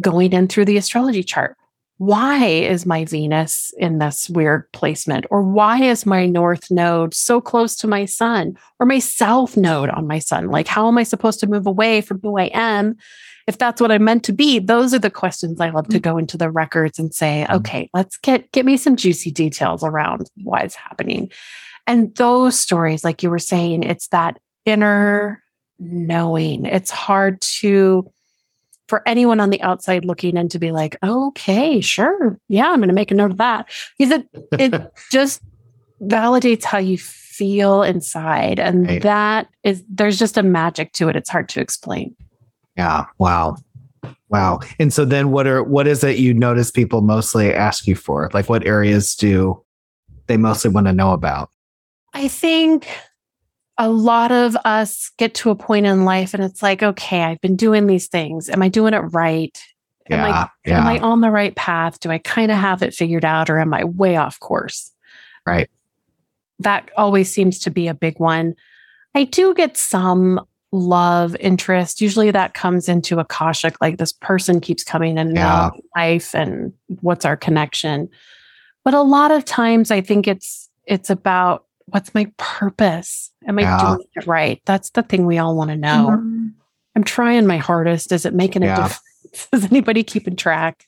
going in through the astrology chart. Why is my Venus in this weird placement? Or why is my North node so close to my sun or my South node on my sun? Like, how am I supposed to move away from who I am if that's what I'm meant to be? Those are the questions I love to mm. go into the records and say, mm-hmm. okay, let's get, get me some juicy details around why it's happening. And those stories, like you were saying, it's that inner knowing. It's hard to, for anyone on the outside looking in to be like, okay, sure. Yeah, I'm going to make a note of that. Because it, it just validates how you feel inside. And Right. that is, there's just a magic to it. It's hard to explain. Yeah. Wow. Wow. And so then what are what is it you notice people mostly ask you for? Like what areas do they mostly want to know about? I think a lot of us get to a point in life and it's like, okay, I've been doing these things. Am I doing it right? Am I Yeah. Yeah. Am I on the right path? Do I kind of have it figured out or am I way off course? Right. That always seems to be a big one. I do get some love interest. Usually that comes into Akashic, like this person keeps coming in Yeah. life and what's our connection. But a lot of times I think it's it's about what's my purpose? Am I Yeah. doing it right? That's the thing we all want to know. Mhm. I'm trying my hardest. Is it making a difference? Is anybody keeping track?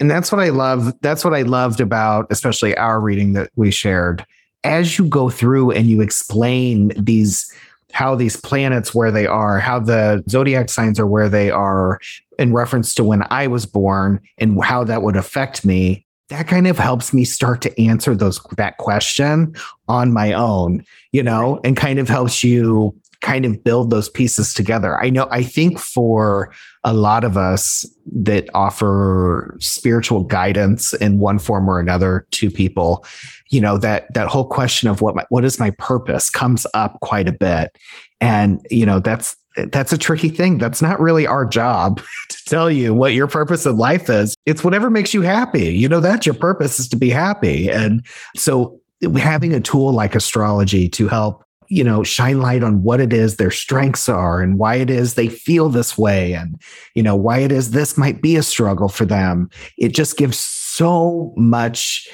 And that's what I love. That's what I loved about especially our reading that we shared. As you go through and you explain these how these planets where they are, how the zodiac signs are where they are in reference to when I was born and how that would affect me, that kind of helps me start to answer those that question on my own, you know, and kind of helps you kind of build those pieces together. I know, I think for a lot of us that offer spiritual guidance in one form or another to people, you know, that, that whole question of what my, what is my purpose comes up quite a bit. And, you know, that's, that's a tricky thing. That's not really our job to tell you what your purpose in life is. It's whatever makes you happy. You know, that's your purpose is to be happy. And so having a tool like astrology to help you know, shine light on what it is their strengths are and why it is they feel this way and, you know, why it is this might be a struggle for them. It just gives so much,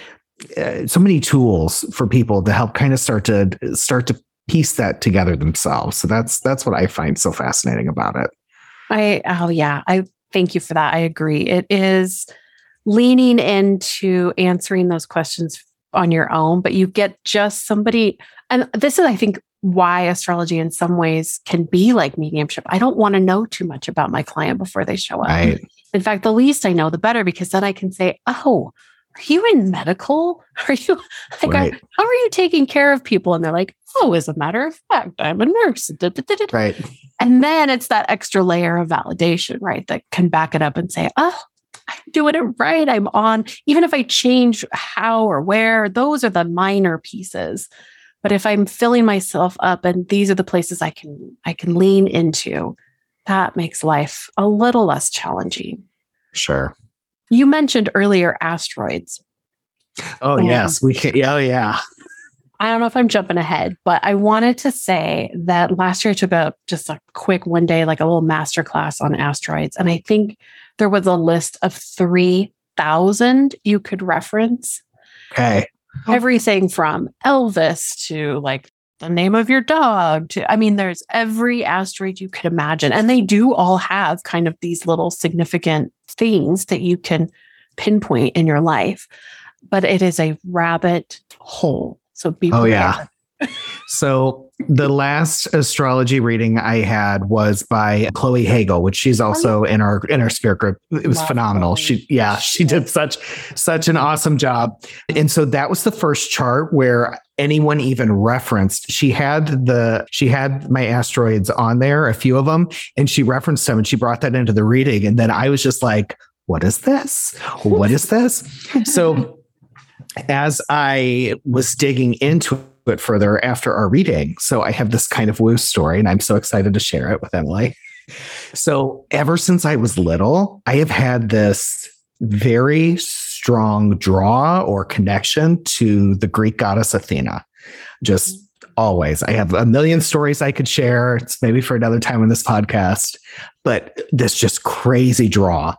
uh, so many tools for people to help kind of start to start to piece that together themselves. So that's, that's what I find so fascinating about it. I, oh yeah, I thank you for that. I agree. It is leaning into answering those questions on your own, but you get just somebody. And this is, I think, why astrology in some ways can be like mediumship. I don't want to know too much about my client before they show up. Right. In fact, the least I know, the better, because then I can say, oh, are you in medical? Are you like, Right. how are you taking care of people? And they're like, oh, as a matter of fact, I'm a nurse. Right. And then it's that extra layer of validation, right? That can back it up and say, oh, I'm doing it right. I'm on, even if I change how or where, those are the minor pieces. But if I'm filling myself up and these are the places I can I can lean into, that makes life a little less challenging. Sure. You mentioned earlier asteroids. Oh, Yeah. yes. We can. Oh, yeah. I don't know if I'm jumping ahead, but I wanted to say that last year I took a just a quick one day, like a little master class on asteroids. And I think there was a list of 3,000 you could reference. Okay. Oh. Everything from Elvis to like the name of your dog to, I mean, there's every asteroid you could imagine. And they do all have kind of these little significant things that you can pinpoint in your life. But it is a rabbit hole. So be Oh, prepared. yeah. So the last astrology reading I had was by Chloe Hagel, which she's oh, also in our in our spirit group. It was Love phenomenal. She yeah, she did such such an awesome job. And so that was the first chart where anyone even referenced. She had the she had my asteroids on there, a few of them, and she referenced them and she brought that into the reading. And then I was just like, what is this? What is this? So as I was digging into it further after our reading, so I have this kind of woo story, and I'm so excited to share it with Emily. So, ever since I was little, I have had this very strong draw or connection to the Greek goddess Athena. Just always. I have a million stories I could share. It's maybe for another time on this podcast, but this just crazy draw.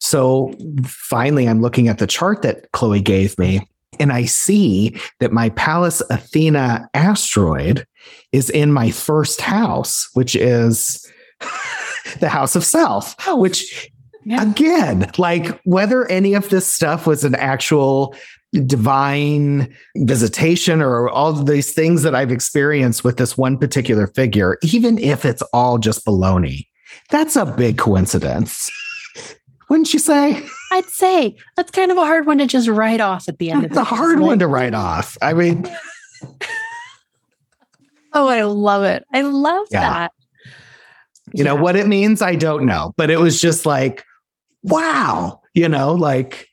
So finally, I'm looking at the chart that Chloe gave me, and I see that my Pallas Athena asteroid is in my first house, which is the house of self, oh, which Yeah. again, like whether any of this stuff was an actual divine visitation or all of these things that I've experienced with this one particular figure, even if it's all just baloney, that's a big coincidence. Wouldn't you say? I'd say that's kind of a hard one to just write off at the end of It's a hard one to write off. I mean, Oh, I love it. I love Yeah. that. you know what it means i don't know but it was just like wow you know like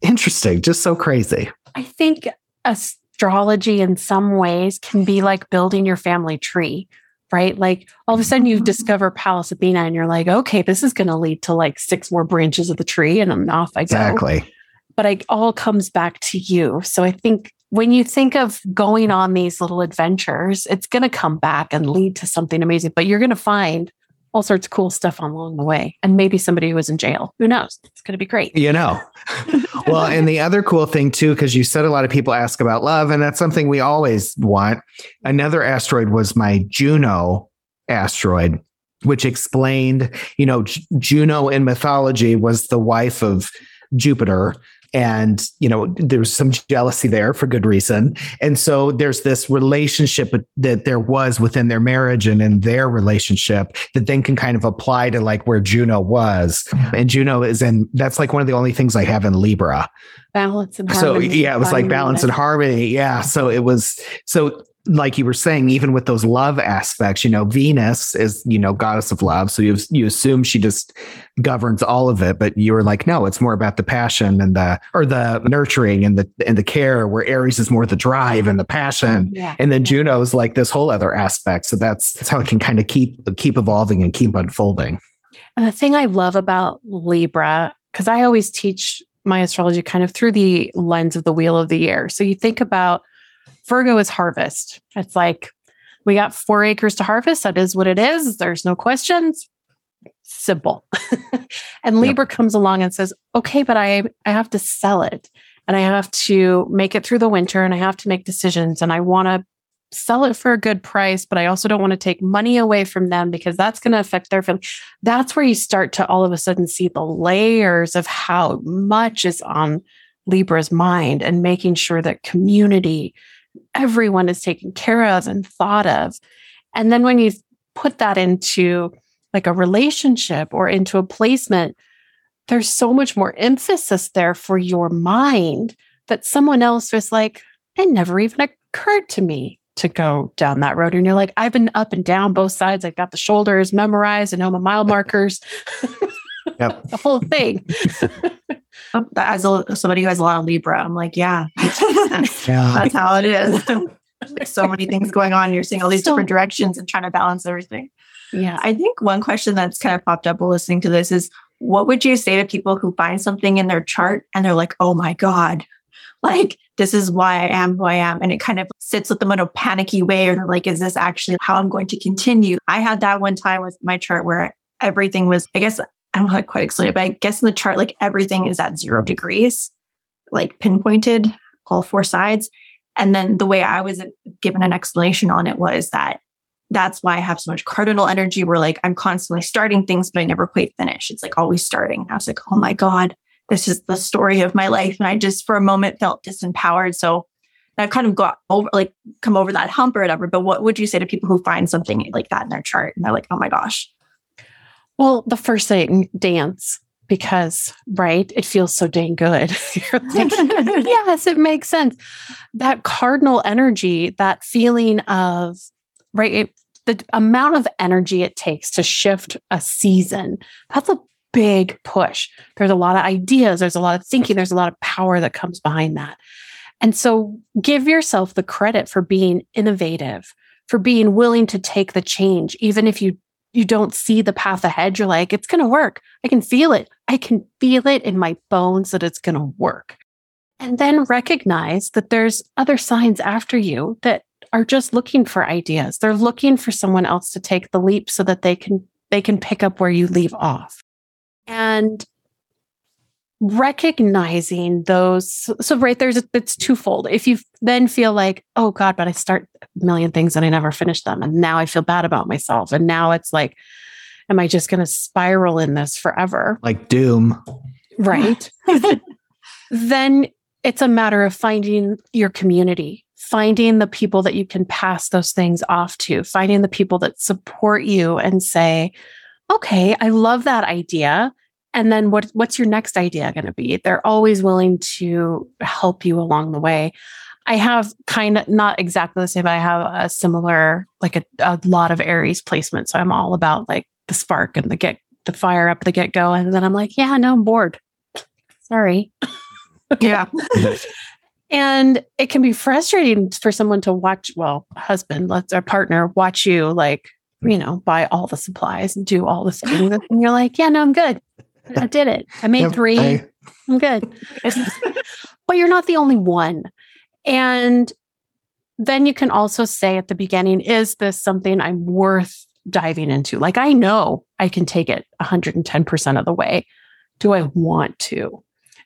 interesting just so crazy I think astrology in some ways can be like building your family tree, right? Like all of a sudden you mm-hmm. discover Pallas Athena and you're like, okay, this is going to lead to like six more branches of the tree and I'm off I go. exactly But it all comes back to you. So I think when you think of going on these little adventures, it's going to come back and lead to something amazing, but you're going to find all sorts of cool stuff along the way. And maybe somebody who was in jail. Who knows? It's going to be great. you know well and the other cool thing too because you said a lot of people ask about love and that's something we always want another asteroid was my juno asteroid which explained you know J- juno in mythology was the wife of jupiter and you know there's some jealousy there for good reason. And so there's this relationship that there was within their marriage and in their relationship that then can kind of apply to like where juno was. And juno is in that's like one of the only things i have in libra. Balance and so yeah it was like balance and harmony. Yeah so it was so like you were saying, even with those love aspects, you know, Venus is, you know, goddess of love. So you you assume she just governs all of it, but you were like, no, it's more about the passion and the or the nurturing and the and the care, where Aries is more the drive and the passion. Yeah. And then Juno is like this whole other aspect. So that's that's how it can kind of keep keep evolving and keep unfolding. And the thing I love about Libra, because I always teach my astrology kind of through the lens of the wheel of the year. So you think about Virgo is harvest. It's like we got four acres to harvest. That is what it is. There's no questions. Simple. and Libra yep. comes along and says, okay, but I, I have to sell it and I have to make it through the winter and I have to make decisions and I want to sell it for a good price, but I also don't want to take money away from them because that's going to affect their family. That's where you start to all of a sudden see the layers of how much is on Libra's mind and making sure that community, everyone is taken care of and thought of. And then when you put that into like a relationship or into a placement, there's so much more emphasis there for your mind that someone else was like, it never even occurred to me to go down that road. And you're like, I've been up and down both sides. I've got the shoulders memorized. I know my mile markers. Yep. the whole thing. Oh, as a, somebody who has a lot of Libra, I'm like, yeah, yeah. that's how it is. like so many things going on. You're seeing all these so, different directions and trying to balance everything. Yeah. I think one question that's kind of popped up while listening to this is what would you say to people who find something in their chart and they're like, oh my God, like this is why I am who I am. And it kind of sits with them in a panicky way or like, is this actually how I'm going to continue? I had that one time with my chart where everything was, I guess, I don't know to quite it, but I guess in the chart, like everything is at zero degrees, like pinpointed, all four sides. And then the way I was given an explanation on it was that that's why I have so much cardinal energy where like I'm constantly starting things, but I never quite finish. It's like always starting. And I was like, oh my God, this is the story of my life. And I just for a moment felt disempowered. So I've kind of got over like come over that hump or whatever. But what would you say to people who find something like that in their chart and they're like, oh my gosh? Well, the first thing, dance, because right, it feels so dang good. yes, it makes sense. That cardinal energy, that feeling of right, it, the amount of energy it takes to shift a season, that's a big push. There's a lot of ideas, there's a lot of thinking, there's a lot of power that comes behind that. And so give yourself the credit for being innovative, for being willing to take the change, even if you you don't see the path ahead. You're like, it's gonna work. I can feel it. I can feel it in my bones that it's gonna work. And then recognize that there's other signs after you that are just looking for ideas. They're looking for someone else to take the leap so that they can they can pick up where you leave off and recognizing those so right there's it's twofold. If you then feel like oh god but i start a million things and i never finish them and now i feel bad about myself and now it's like am i just going to spiral in this forever? Like doom. Right? Then it's a matter of finding your community finding the people that you can pass those things off to finding the people that support you and say okay, I love that idea. And then what, what's your next idea going to be? They're always willing to help you along the way. I have kind of not exactly the same, but I have a similar, like a, a lot of Aries placement. So I'm all about like the spark and the get the fire up the get go. And then I'm like, yeah, no, I'm bored. Sorry. yeah. and it can be frustrating for someone to watch, well, husband, let's our partner watch you like you know, buy all the supplies and do all the things. and you're like, yeah, no, I'm good. I did it. I made yep, three. I... I'm good. but you're not the only one. And then you can also say at the beginning, is this something I'm worth diving into? Like, I know I can take it 110% of the way. Do I want to?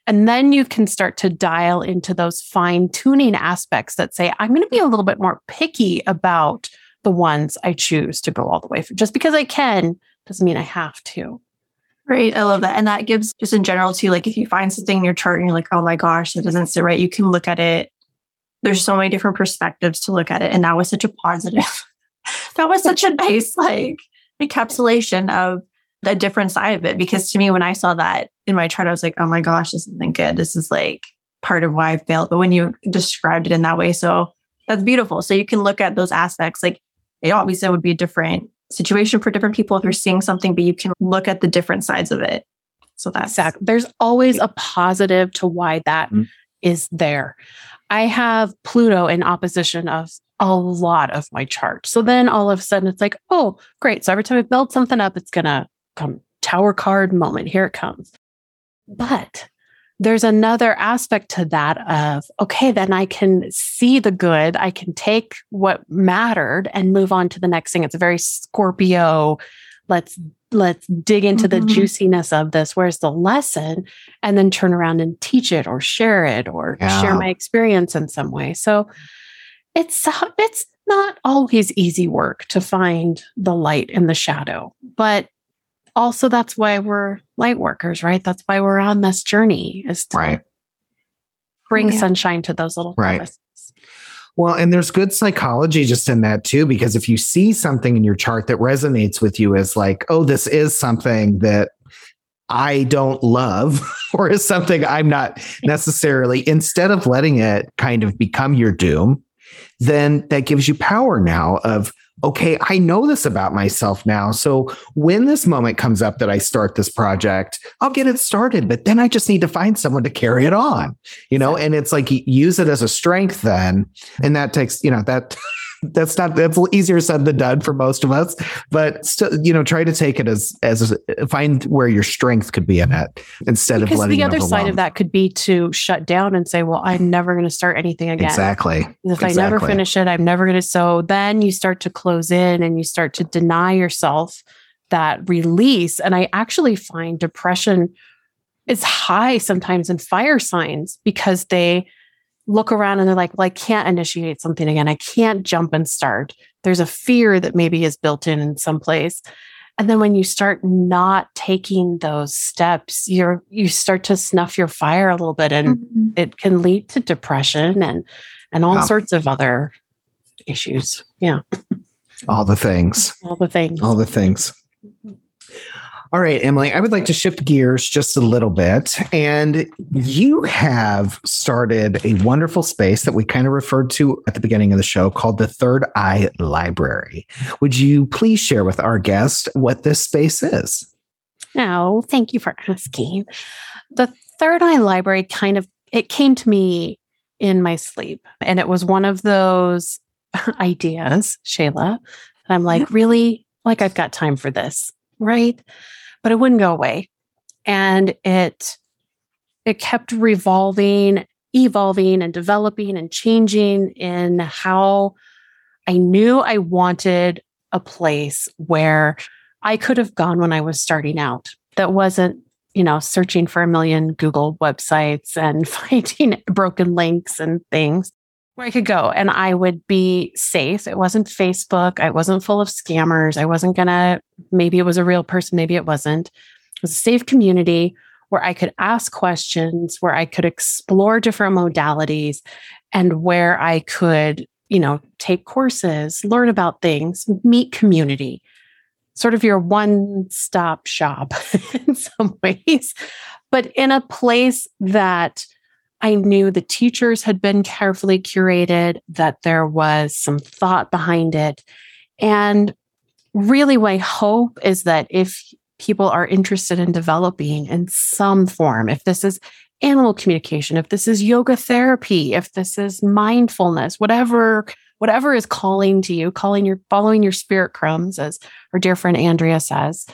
And then you can start to dial into those fine tuning aspects that say, I'm going to be a little bit more picky about the ones I choose to go all the way for. Just because I can doesn't mean I have to. Right. I love that. And that gives just in general too, like if you find something in your chart and you're like, oh my gosh, that doesn't sit right, you can look at it. There's so many different perspectives to look at it. And that was such a positive, that was such a nice like encapsulation of the different side of it. Because to me, when I saw that in my chart, I was like, oh my gosh, this isn't good. This is like part of why I failed. But when you described it in that way, so That's beautiful. So you can look at those aspects. Like it obviously would be different situation for different people if you're seeing something, but you can look at the different sides of it. So that's exactly. There's always a positive to why that Mhm. is there. I have Pluto in opposition of a lot of my chart. So then all of a sudden it's like, oh, great. So every time I build something up, it's going to come tower card moment. Here it comes. But there's another aspect to that of, okay, then I can see the good. I can take what mattered and move on to the next thing. It's a very Scorpio. Let's let's dig into the Mhm. juiciness of this. Where's the lesson? And then turn around and teach it or share it or Yeah. share my experience in some way. So it's it's not always easy work to find the light in the shadow, but also that's why we're light workers, right? That's why we're on this journey is to Right. bring Yeah. sunshine to those little Right. crevices. Well, and there's good psychology just in that too, because if you see something in your chart that resonates with you as like, oh, this is something that I don't love, or is something I'm not necessarily, instead of letting it kind of become your doom, then that gives you power now of, okay, I know this about myself now. So when this moment comes up that I start this project, I'll get it started, but then I just need to find someone to carry it on, you know? And it's like, use it as a strength then. And that takes, you know, that. That's not that's easier said than done for most of us, but still, you know, try to take it as as find where your strength could be in it instead Because of letting the other side of that could be to shut down and say, well, I'm never going to start anything again. Exactly. If I never finish it, I'm never going to. So then you start to close in and you start to deny yourself that release. And I actually find depression is high sometimes in fire signs because they look around and they're like, well, I can't initiate something again. I can't jump and start. There's a fear that maybe is built in in some place. And then when you start not taking those steps, you're you start to snuff your fire a little bit and Mhm. it can lead to depression and and all Yeah. sorts of other issues. Yeah, All the things. all the things. All the things. All right, Emily, I would like to shift gears just a little bit. And you have started a wonderful space that we kind of referred to at the beginning of the show called the Third Eye Library. Would you please share with our guest what this space is? No, thank you for asking. The Third Eye Library kind of it came to me in my sleep, and it was one of those ideas, Shayla. I'm like, really, like I've got time for this, right? But it wouldn't go away, and it it kept revolving, evolving, and developing and changing in how I knew I wanted a place where I could have gone when I was starting out. That wasn't, you know, searching for a million Google websites and finding broken links and things where I could go and I would be safe. It wasn't Facebook. I wasn't full of scammers. I wasn't going to, maybe it was a real person, maybe it wasn't. It was a safe community where I could ask questions, where I could explore different modalities, and where I could, you know, take courses, learn about things, meet community sort of your one stop shop in some ways, but in a place that I knew the teachers had been carefully curated, that there was some thought behind it. And really, my hope is that if people are interested in developing in some form, if this is animal communication, if this is yoga therapy, if this is mindfulness, whatever whatever is calling to you, calling your following your spirit crumbs, as our dear friend Andrea says,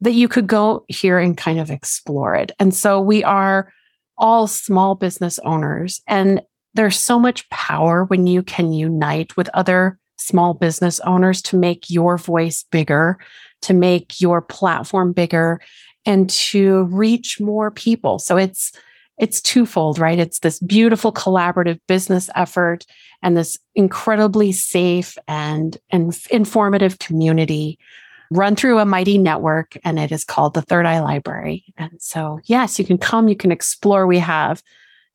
that you could go here and kind of explore it. And so we are all small business owners, and there's so much power when you can unite with other small business owners to make your voice bigger, to make your platform bigger, and to reach more people. So it's it's twofold, right? It's this beautiful collaborative business effort and this incredibly safe and, and informative community run through a mighty network. And it is called the Third Eye Library. And so, yes, you can come, you can explore. We have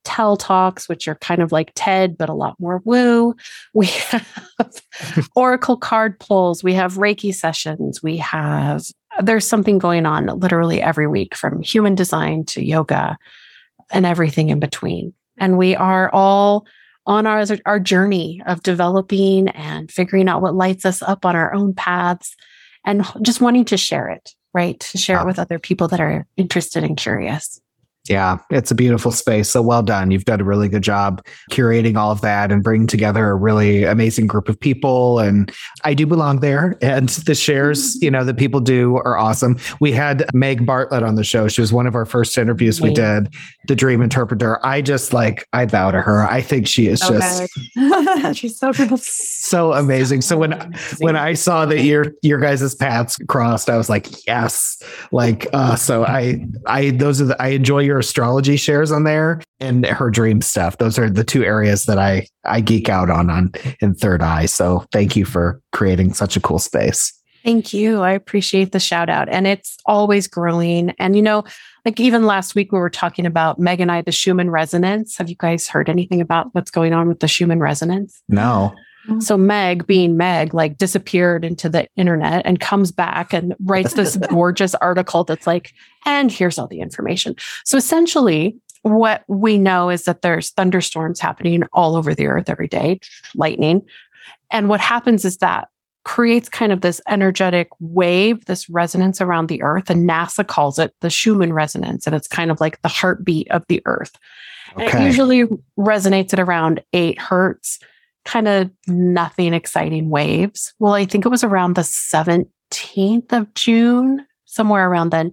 Tell Talks, which are kind of like TED, but a lot more woo. We have Oracle card pulls. We have Reiki sessions. We have, there's something going on literally every week from human design to yoga and everything in between. And we are all on our, our journey of developing and figuring out what lights us up on our own paths and just wanting to share it, right? To share it with other people that are interested and curious. Yeah, it's a beautiful space. So well done. You've done a really good job curating all of that and bringing together a really amazing group of people. And I do belong there. And the shares, you know, that people do are awesome. We had Meg Bartlett on the show. She was one of our first interviews we did, the Dream Interpreter. I just like, I bow to her. I think she is just She's so good. so amazing. So when when I saw that your your guys' paths crossed, I was like, yes. Like uh so I I those are the I enjoy your astrology shares on there and her dream stuff. Those are the two areas that I I geek out on on in third eye. So thank you for creating such a cool space. Thank you. I appreciate the shout out. And it's always growing. And, you know, like even last week, we were talking about Meg and I, the Schumann resonance. Have you guys heard anything about what's going on with the Schumann resonance? No. Mm-hmm. So Meg, being Meg, like disappeared into the internet and comes back and writes this gorgeous article that's like, and here's all the information. So essentially, what we know is that there's thunderstorms happening all over the earth every day, lightning. And what happens is that creates kind of this energetic wave, this resonance around the earth. And NASA calls it the Schumann resonance. And it's kind of like the heartbeat of the earth. And it usually resonates at around eight hertz, kind of nothing exciting waves. Well, I think it was around the 17th of June, somewhere around then,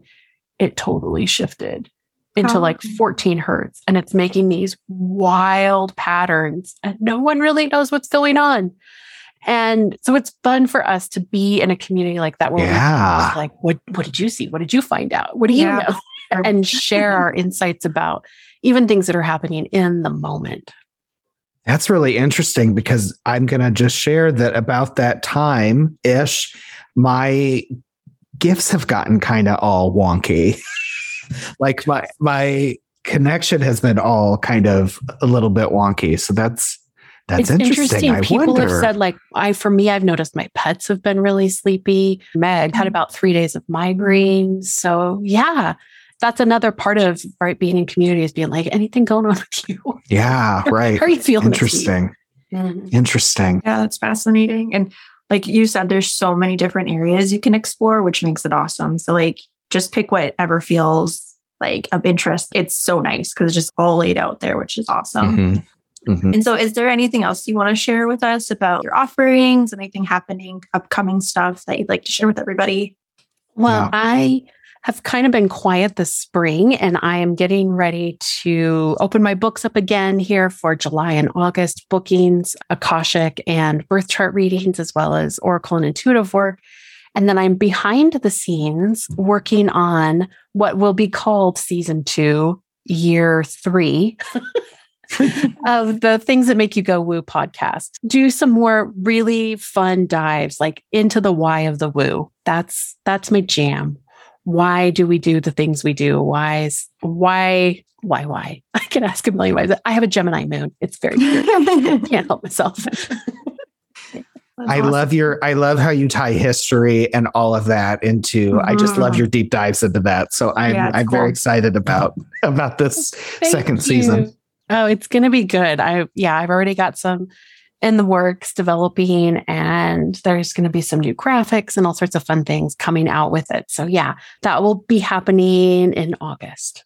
it totally shifted into Oh. like 14 hertz and it's making these wild patterns and no one really knows what's going on. And so it's fun for us to be in a community like that where Yeah. we're like, what, what did you see? What did you find out? What do you Yeah. know? and share our insights about even things that are happening in the moment. That's really interesting because I'm going to just share that about that time ish, my gifts have gotten kind of all wonky. like my my connection has been all kind of a little bit wonky. So that's that's it's interesting. I People wonder. have said, like, I, for me, I've noticed my pets have been really sleepy. Meg Mm-hmm. had about three days of migraines. So, yeah, that's another part of right being in community is being like, anything going on with you? yeah, right. How are you feeling? this week? Interesting. Mhm. Interesting. Yeah, that's fascinating. And like you said, there's so many different areas you can explore, which makes it awesome. So like just pick whatever feels like of interest. It's so nice because it's just all laid out there, which is awesome. Mhm. Mhm. And so is there anything else you want to share with us about your offerings, anything happening, upcoming stuff that you'd like to share with everybody? Well, Yeah. I have kind of been quiet this spring and I am getting ready to open my books up again here for July and August bookings, Akashic and birth chart readings, as well as Oracle and intuitive work. And then I'm behind the scenes working on what will be called season two, year three. of the things that make you go woo podcast. Do some more really fun dives like into the why of the woo. That's that's my jam. Why do we do the things we do? Why is why why why? I can ask a million ways. I have a Gemini moon. It's very weird. Can't help myself. I love your I love how you tie history and all of that into I just love Mhm. your deep dives into that. So I'm Yeah, I'm very excited about about this second you. season. Oh, it's gonna be good. I yeah, I've already got some in the works developing and there's gonna be some new graphics and all sorts of fun things coming out with it. So yeah, that will be happening in August.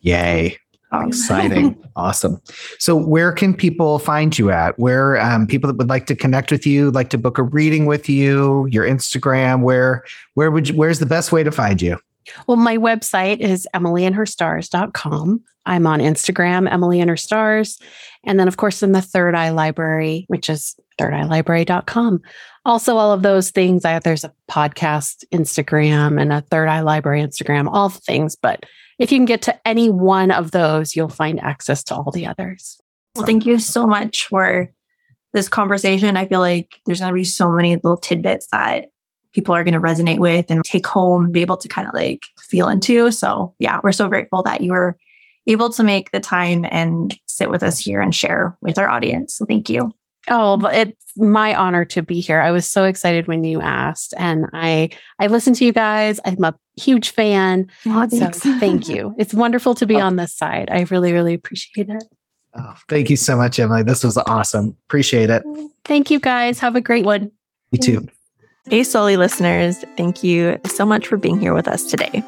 Yay. Exciting. awesome. So where can people find you at? Where um, people that would like to connect with you, like to book a reading with you, your Instagram, where where would you, where's the best way to find you? Well, my website is emilyandherstars.com. I'm on Instagram, Emily and Her Stars. And then, of course, in the Third Eye Library, which is thirdeyelibrary.com. Also, all of those things. I, there's a podcast Instagram and a Third Eye Library Instagram, all things. But if you can get to any one of those, you'll find access to all the others. Well, thank you so much for this conversation. I feel like there's going to be so many little tidbits that people are going to resonate with and take home and be able to kind of like feel into. So, yeah, we're so grateful that you were able to make the time and sit with us here and share with our audience. So, thank you. Oh, but it's my honor to be here. I was so excited when you asked, and I I listen to you guys. I'm a huge fan. Oh, So thank you. It's wonderful to be oh. on this side. I really, really appreciate it. Oh, thank you so much, Emily. This was awesome. Appreciate it. Thank you guys. Have a great one. You too. Hey, Souli listeners, thank you so much for being here with us today.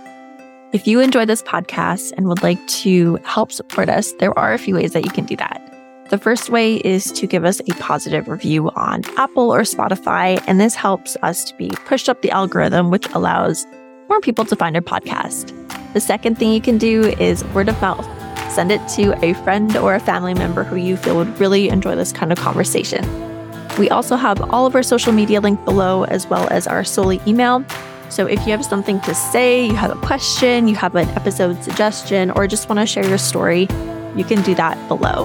If you enjoy this podcast and would like to help support us, there are a few ways that you can do that. The first way is to give us a positive review on Apple or Spotify, and this helps us to be pushed up the algorithm, which allows more people to find our podcast. The second thing you can do is word of mouth. Send it to a friend or a family member who you feel would really enjoy this kind of conversation. We also have all of our social media linked below, as well as our solely email. So if you have something to say, you have a question, you have an episode suggestion, or just want to share your story, you can do that below.